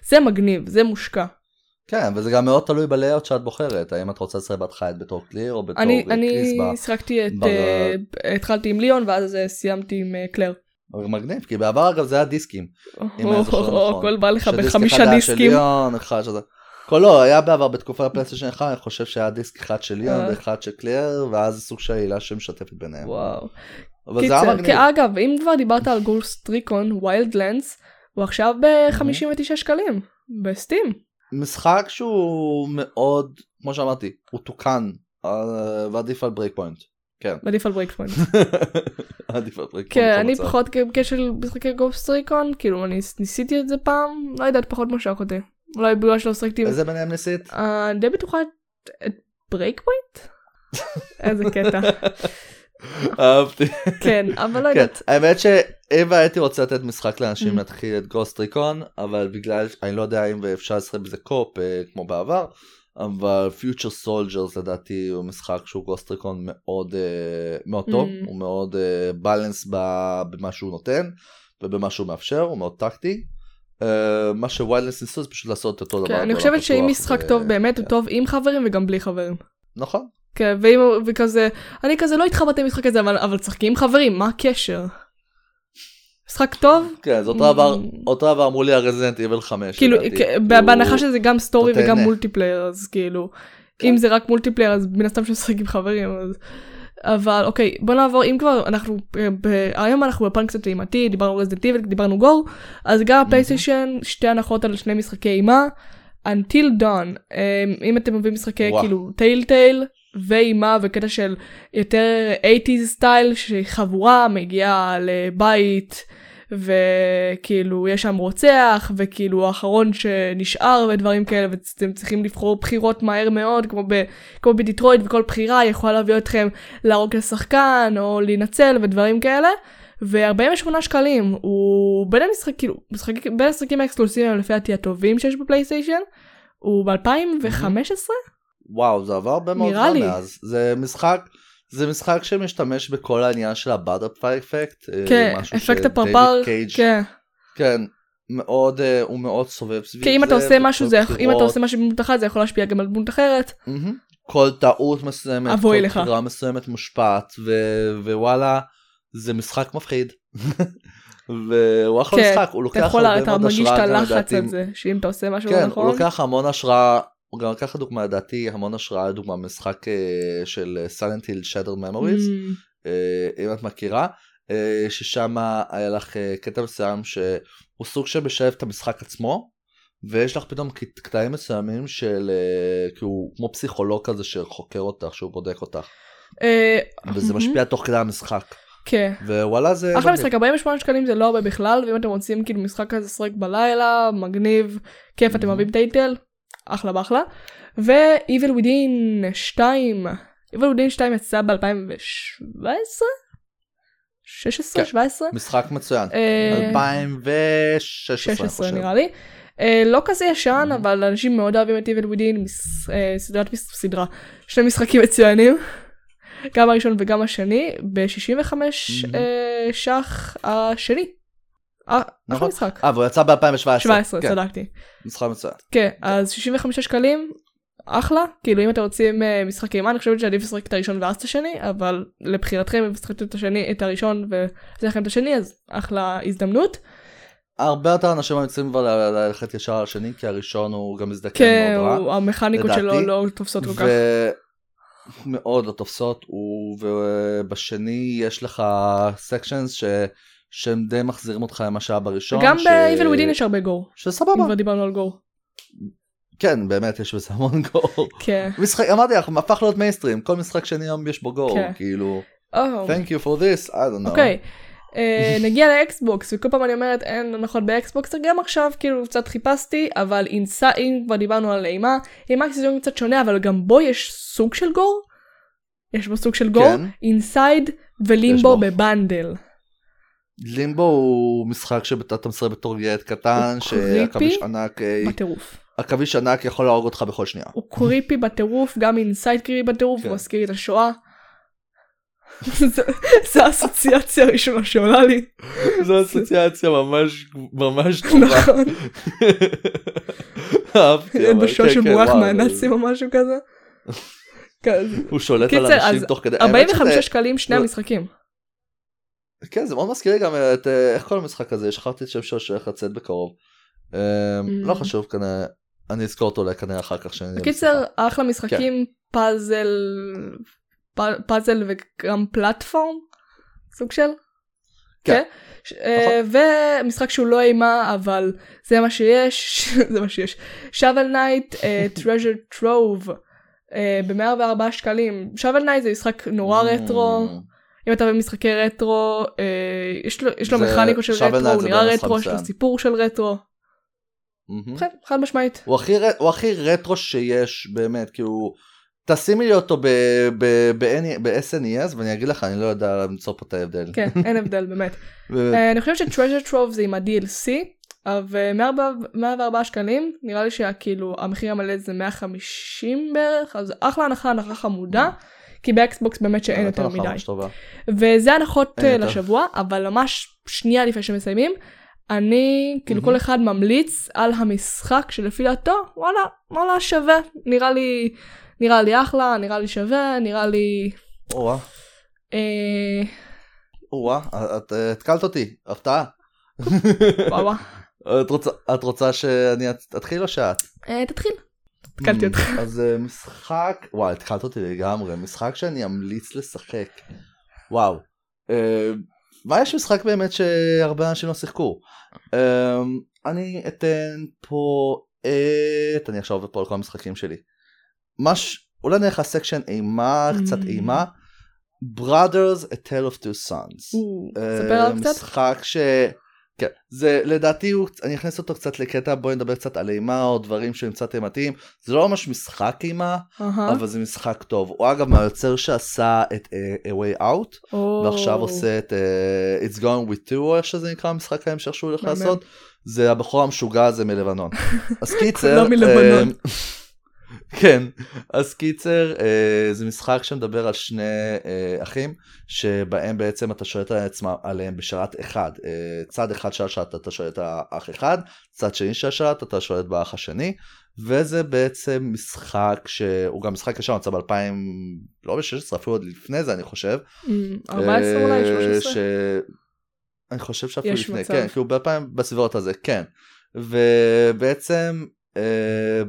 זה מגניב זה מושקע. כן, וזה גם מאוד תלוי בלייאאוט שאת בוחרת, האם את רוצה לשחק בהתחלה את בתור קליר או בתור אני, אה, אני קריסבה. שיחקתי את בר- אה, התחלתי עם ליאון ואז סיימתי עם אה, קלר. מגניב, כי בעבר אגב זה היה דיסקים. נכון. הכל בא לך בחמישה דיסקים. כל לא, היה בעבר בתקופת הפלייסטיישן 1, אני חושב שהיה דיסק אחד של ליאון אה. ואחד של קליר, ואז זה סוג של עלילה שמשתפת ביניהם. וואו. אבל זה היה מגניב. אגב, אם כבר דיברת על Ghost Recon, Wildlands, הוא עכשיו ב-59 שקלים, ב Steam. משחק שהוא מאוד, כמו שאמרתי, הוא תוקן, אה, ועדיף על Breakpoint. כן. עדיף על Breakpoint. עדיף על Breakpoint. כן, אני. פחות בקשר משחקי Ghost Recon, כאילו, אני ניסיתי את זה פעם, לא יודעת, פחות משך אותי. אולי בגלל שלא שחקתי... איזה ביניהם ניסית? אה, די בטוחה את- Breakpoint? איזה קטע. אהבתי. כן, אבל לא כן, יודעת. האמת שאם הייתי רוצה לתת משחק לאנשים. להתחיל את Ghost Recon, אבל בגלל, אני לא יודע אם אפשר לשחק בזה co-op אה, כמו בעבר, אבל Future Soldiers לדעתי הוא משחק שהוא Ghost Recon מאוד אה, מאוד טוב, Mm. הוא מאוד balanced במה שהוא נותן ובמה שהוא מאפשר, הוא מאוד טקטי. אה, מה ש Wildlands ניסו זה פשוט לעשות אותו דבר. כן, אני בעולם חושבת שאם משחק טוב באמת הוא כן. טוב עם חברים וגם בלי חברים. נכון. כן, ואם וכזה, אני כזה לא התחברתי למשחק הזה, אבל אבל תשחקי עם חברים, מה הקשר? משחק טוב? כן, זה אותו דבר, אמרו לי על Resident Evil 5. כאילו, לדעתי. כ- כאילו, בהנחה שזה גם story וגם. multiplayer, אז כאילו, כן. אם זה רק multiplayer אז מן הסתם שמשחק עם חברים, אז... אבל אוקיי, בוא נעבור, אם כבר אנחנו, אה, היום אנחנו בפן קצת אימתי, דיברנו Resident Evil, דיברנו gore, אז גם הפלייסטיישן, שתי הנחות על שני משחקי אימה, Until Dawn, אה, אם אתם אוהבים משחקי. כאילו Telltale, ואימה וקטע של יותר 80's style, שחבורה מגיעה לבית, וכאילו יש שם רוצח וכאילו האחרון שנשאר ודברים כאלה ואתם צריכים לבחור בחירות מהר מאוד כמו, ב, כמו ב Detroit וכל בחירה יכולה להביא אתכם להרוג את השחקן או להינצל ודברים כאלה. ו-48 שקלים הוא בין המשחק כאילו משחק, בין המשחקים האקסקלוסיביים לפי דעתי הטובים שיש בפלייסטיישן הוא ב-2015 וואו, זה עבר הרבה מאוד זמן. מאז. זה משחק, זה משחק שמשתמש בכל העניין של ה butterfly effect. אה, כן אפקט הפרפר כן כן, מאוד, אה, הוא מאוד סובב סביב כי אם אתה זה, עושה משהו זה אם אתה. עושה משהו בדמות אחת זה יכול להשפיע גם על דמות אחרת. כל טעות מסוימת, אבוי כל. בחירה מסוימת מושפעת, ו- ווואלה, זה משחק מפחיד. והוא אחלה כן, משחק, הוא לוקח יכול, הרבה אתה מאוד מרגיש את השראה הלחץ. על זה, שאם אתה עושה משהו כן, לא הוא נכון, לוקח המון השראה, הוא גם לקח לדוגמה לדעתי המון השראה לדוגמה משחק אה, של סיילנט היל שדר ממוריז, אם את מכירה, אה, ששם היה לך אה, קטע מסוים שהוא סוג של משלב את המשחק עצמו, ויש לך פתאום קט- קטעים מסוימים של כאילו כמו פסיכולוג כזה שחוקר אותך, שהוא בודק אותך, וזה משפיע תוך כדי המשחק, כן. ווואלה זה אחלה. משחק, 48 שקלים זה לא הרבה בכלל, ואם אתם רוצים כאילו משחק כזה לשחק בלילה, מגניב, כיף, אתם Mhm. אוהבים טייטל, אחלה באחלה. ו-Evil Within 2, Evil Within 2 יצא ב-2017? 16? כן. 17? משחק מצוין, אה, 2016 אני 16 חושב. נראה לי. אה, לא כזה ישן Mhm. אבל אנשים מאוד אוהבים את Evil Within מס- אה, סדרת סדרה שני משחקים מצוינים. גם הראשון וגם השני ב-65 Mhm. שח השני. אחלה נכון. משחק. אה והוא יצא ב-2017, 17 כן, צדקתי. משחק מצוין. כן אז 65 שקלים אחלה כאילו אם אתם רוצים אה, משחק אימה אני חושבת שעדיף לשחק את הראשון ואז את השני אבל לבחירתכם אם תשחקו את השני את הראשון לכם את השני אז אחלה הזדמנות. הרבה יותר אנשים ממליצים כבר ללכת ישר על השני כי הראשון הוא גם מזדקן כן, מאוד רע. הוא- המכניקות שלו. לא תופסות כל כך. ומאוד לא תופסות, ובשני יש לך סקשנס ש... שהם די מחזירים אותך למה שהיה בראשון. גם ש... ב-Evil Within יש הרבה גור. אם שסבבה. כבר דיברנו על גור. כן, באמת יש בזה המון גור. כן. משחק, אמרתי לך, הפך להיות מיינסטרים, כל משחק שני היום יש בו גור, כן. כאילו, או, thank you for this, I don't know. אוקיי. אה, נגיע לאקסבוקס וכל פעם אני אומרת אין הנחות באקסבוקס גם עכשיו כאילו קצת חיפשתי אבל אינסה אם כבר דיברנו על אימה אימה זה קצת שונה אבל גם בו יש סוג של גור. יש בו סוג של גור כן. אינסייד יש ולימבו בו. בבנדל. לימבו הוא משחק שאתה מסרב בתור ילד קטן, שעכביש ענק, אה, בטירוף. עכביש ענק יכול להרוג אותך בכל שנייה. הוא קריפי בטירוף גם אינסייד קריפי בטירוף כן. הוא מזכיר לי את השואה. זה- האסוציאציה הראשונה שעולה לי. זו אסוציאציה ממש ממש טובה. נכון. אהבתי, אבל בשואה כן, כן, שבורח וואו, מהנאצים או משהו כזה. כן, הוא שולט על אנשים תוך כדי, האמת 45 שזה- שקלים שני זה- המשחקים. כן זה מאוד מזכיר לי גם את אה, איך כל המשחק הזה שכחתי את שם שלו שהולך לצאת בקרוב. אה, לא Mm. חשוב כנראה אני אזכור אותו כנראה אחר כך. שאני בקיצר. אחלה משחקים פאזל פ- פאזל וגם פלטפורם סוג של. כן. כן. אה, ומשחק שהוא לא אימה אבל זה מה שיש זה מה שיש. shovel knight treasure trove ב-104 שקלים shovel knight זה משחק נורא רטרו. אם אתה במשחקי רטרו, אה, יש לו, יש לו מכניקות של רטרו, הוא נראה רטרו, יש לו. סיפור של רטרו. כן, חד משמעית. הוא הכי הוא הכי רטרו שיש באמת כאילו תשימי לי אותו ב-SNES ואני אגיד לך אני לא יודע למצוא פה את ההבדל. כן, אין הבדל באמת. אה, אני חושבת ש-Treasure Trove זה עם ה-DLC, אבל 104 שקלים, נראה לי שכאילו המחיר המלא זה 150 בערך, אז אחלה הנחה, הנחה חמודה, כי באקסבוקס באמת שאין יותר מדי. וזה הנחות אה. לשבוע, אבל ממש שנייה לפני שמסיימים, אני, כאילו מהמם. כל אחד ממליץ על המשחק שלפי דעתו, וואלה, וואלה שווה. נראה לי, נראה לי אחלה, נראה לי שווה, נראה לי... או-אה, אה, או-אה, את אה, התקלת אותי, הפתעה. וואו. את רוצה, את שאני את- אתחיל או שאת? תתחיל. התקלתי Hmm, אותך. אז אה, משחק, וואי, התחלת אותי לגמרי, משחק שאני אמליץ לשחק. וואו. אה, מה יש משחק באמת שהרבה אנשים לא שיחקו? אה, אני אתן פה את... אני עכשיו עובד פה על כל המשחקים שלי. מש... אולי נלך לסקשן אימה, קצת Mm. אימה. Brothers A Tale of Two Sons. ספר עליו קצת. משחק ש... כן, זה לדעתי הוא, אני אכניס אותו קצת לקטע בואי נדבר קצת על אימה או דברים שהם קצת אימתיים זה לא ממש משחק אימה אהה. אבל זה משחק טוב הוא אגב מהיוצר שעשה את uh, A Way Out או. ועכשיו עושה את uh, It's Going With Two או איך שזה נקרא המשחק ההמשך שהוא הולך. לעשות זה הבחור המשוגע הזה מלבנון אז קיצר כולם מלבנון. אה, כן אז קיצר אה, זה משחק שמדבר על שני אה, אחים שבהם בעצם אתה שולט עליהם בשרת אחד אה, צד אחד של השרת אתה שולט על האח אחד צד שני של השרת אתה שולט באח השני וזה בעצם משחק שהוא גם משחק ישר יצא ב-2000 לא ב-16 אפילו עוד לפני זה אני חושב. אמ, 14 אולי, אה, 13? ש... אני חושב שאפילו יש לפני, מצב. כן, כאילו ב-2000 בסביבות הזה, כן. ובעצם אה,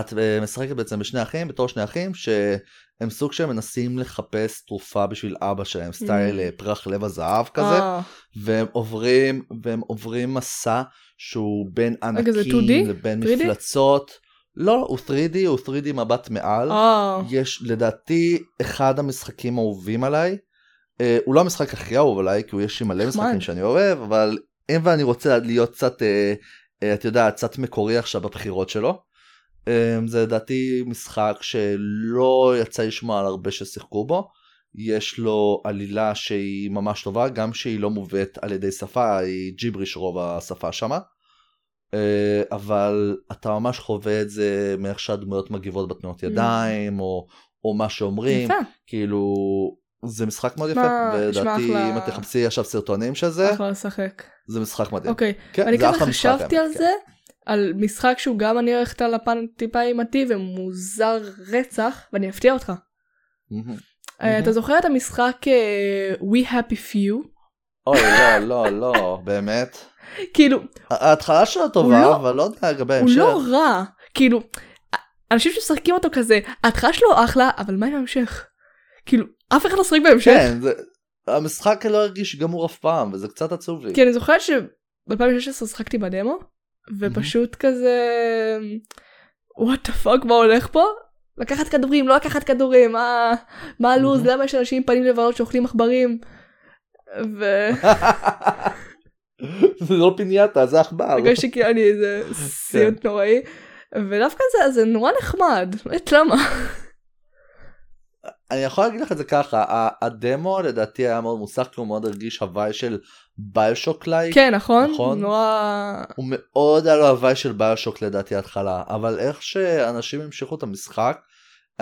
את אה, משחקת בעצם בשני אחים, בתור שני אחים, שהם סוג שהם מנסים לחפש תרופה בשביל אבא שלהם, סטייל אה, פרח לב הזהב כזה, אה, והם עוברים, והם עוברים מסע שהוא בין ענקים 2D? לבין 3D? מפלצות. לא, הוא 3D, הוא 3D מבט מעל. אה, יש לדעתי אחד המשחקים האהובים עליי. אה, הוא לא המשחק הכי אהוב עליי כי הוא יש לי מלא. משחקים שאני אוהב אבל אם ואני רוצה להיות קצת אה, אה, את יודעת קצת מקורי עכשיו בבחירות שלו. אה, זה לדעתי משחק שלא יצא לשמוע על הרבה ששיחקו בו. יש לו עלילה שהיא ממש טובה גם שהיא לא מובאת על ידי שפה היא ג'יבריש רוב השפה שמה. אה, אבל אתה ממש חווה את זה מאיך שהדמויות מגיבות בתנועות Mm. ידיים או, או מה שאומרים יפה, כאילו זה משחק מאוד יפה ולדעתי. אם את תחפשי עכשיו סרטונים של זה אחלה לשחק. זה משחק מדהים. אוקיי, כן, ואני זה כזה חשבתי האמת, על כן. זה, על משחק שהוא גם אני הולכת על הפן טיפה אימתי ומוזר רצח, ואני אפתיע אותך. אה. אתה זוכר את המשחק אה, We Happy Few? אוי לא לא לא באמת. כאילו, ההתחלה שלו הוא טובה לא- אבל לא יודע לגבי הוא ההמשך. לא רע. כאילו, אנשים שמשחקים אותו כזה, ההתחלה שלו אחלה, אבל מה עם ההמשך? כאילו, אף אחד לא שחק בהמשך. כן זה המשחק לא הרגיש גמור אף פעם וזה קצת עצוב לי. כי אני זוכרת שב-2016 שחקתי בדמו, ופשוט כזה, what the fuck, מה הולך פה? לקחת כדורים, לא לקחת כדורים, מה, מה הלו"ז, מהמם. למה יש אנשים עם פנים לבנות שאוכלים עכברים? זה לא פיניאטה זה עכבר. והרגשתי כאילו אני איזה סיוט נוראי, ודווקא זה, זה נורא נחמד, למה. אני יכול להגיד לך את זה ככה הדמו לדעתי היה מאוד מוצלח כי הוא מאוד הרגיש ה vibe של BioShock like. כן, נכון? נכון. נורא... הוא מאוד היה לו ה vibe של BioShock לדעתי ההתחלה אבל איך שאנשים המשיכו את המשחק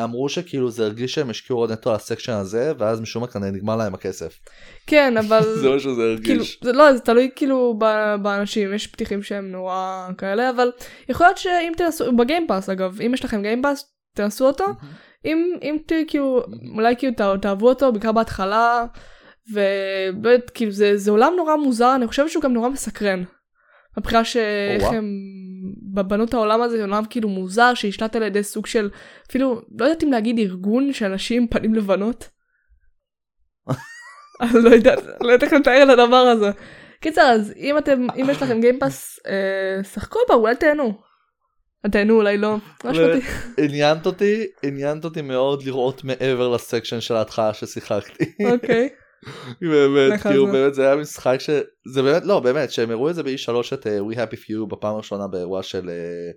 אמרו שכאילו זה הרגיש שהם השקיעו עוד נטו על ה section הזה ואז משום מה כנראה נגמר להם הכסף. כן, אבל... זה מה שזה כאילו, הרגיש. זה לא, זה תלוי כאילו באנשים, יש פתיחים שהם נורא כאלה, אבל יכול להיות שאם תנסו, ב Game Pass אגב, אם יש לכם Game Pass, תנסו אותו, אם, אם תהיו כאילו, אולי כאילו ת- תאהבו אותו, בעיקר בהתחלה, ובאמת כאילו זה, זה עולם נורא מוזר, אני חושבת שהוא גם נורא מסקרן. מבחינה שאיך. הם בנו את העולם הזה, זה עולם כאילו מוזר, שנשלט על ידי סוג של, אפילו, לא יודעת אם להגיד ארגון של אנשים עם פנים לבנות. אני לא יודעת, לא יודעת איך לתאר את הדבר הזה. קיצר, אז אם אתם, אם יש לכם גיימפאס, אה, שחקו בה, אולי תהנו. תהנו, אולי לא. עניינת אותי עניינת אותי מאוד לראות מעבר ל section של ההתחלה ששיחקתי. אוקיי. באמת כאילו זה. באמת זה היה משחק שזה באמת לא באמת שהם הראו את זה ב-E3 את אה, We Happy Few בפעם הראשונה באירוע של אה,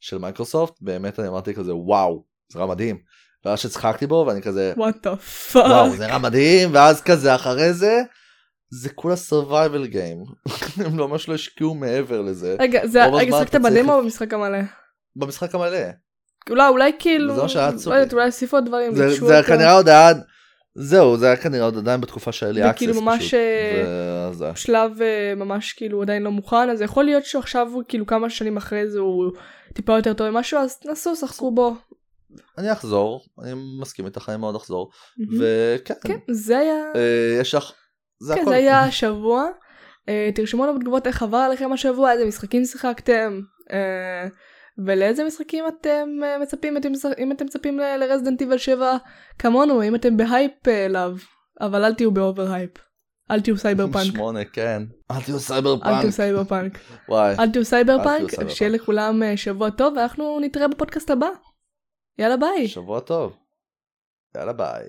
של מייקרוסופט באמת אני אמרתי כזה וואו זה נראה מדהים. ואז ששיחקתי בו ואני כזה וואט דה פאק. וואו זה נראה מדהים ואז כזה אחרי זה זה כולה survival game הם לא ממש לא השקיעו מעבר לזה רגע, זה, רגע, שיחקת בדמו או במשחק המלא? במשחק המלא אולי, אולי כאילו, לא עצוב יודעת, לי. אולי הוסיפו עוד דברים. זה, זה. כנראה עוד היה זהו, זה היה כנראה עוד עדיין בתקופה של אלי אקסס וכאילו ממש. אה, וזה- שלב אה, ממש כאילו עדיין לא מוכן, אז יכול להיות שעכשיו הוא כאילו כמה שנים אחרי זה הוא טיפה יותר טוב ממשהו, אז תנסו, שחקו בו. אני אחזור, אני מסכים איתך, אני מאוד אחזור. וכן, כן, זה היה... אה, יש לך, זה כן, הכל. זה היה השבוע. תרשמו לנו בתגובות איך עבר עליכם השבוע, איזה משחקים שיחקתם, אה, ולאיזה משחקים אתם אה, מצפים, אתם, אם אתם מצפים ל Resident Evil 7 כמונו, אם אתם בהייפ אה, אליו, אבל אל תהיו ב over hype. אל תהיו סייבר פאנק. שמונה, כן. אל תהיו סייבר אל תהיו פאנק. סייבר פאנק. וואי. אל תהיו סייבר פאנק, שיהיה פאנק. לכולם אה, שבוע טוב, ואנחנו נתראה בפודקאסט הבא. יאללה ביי. שבוע טוב. יאללה ביי.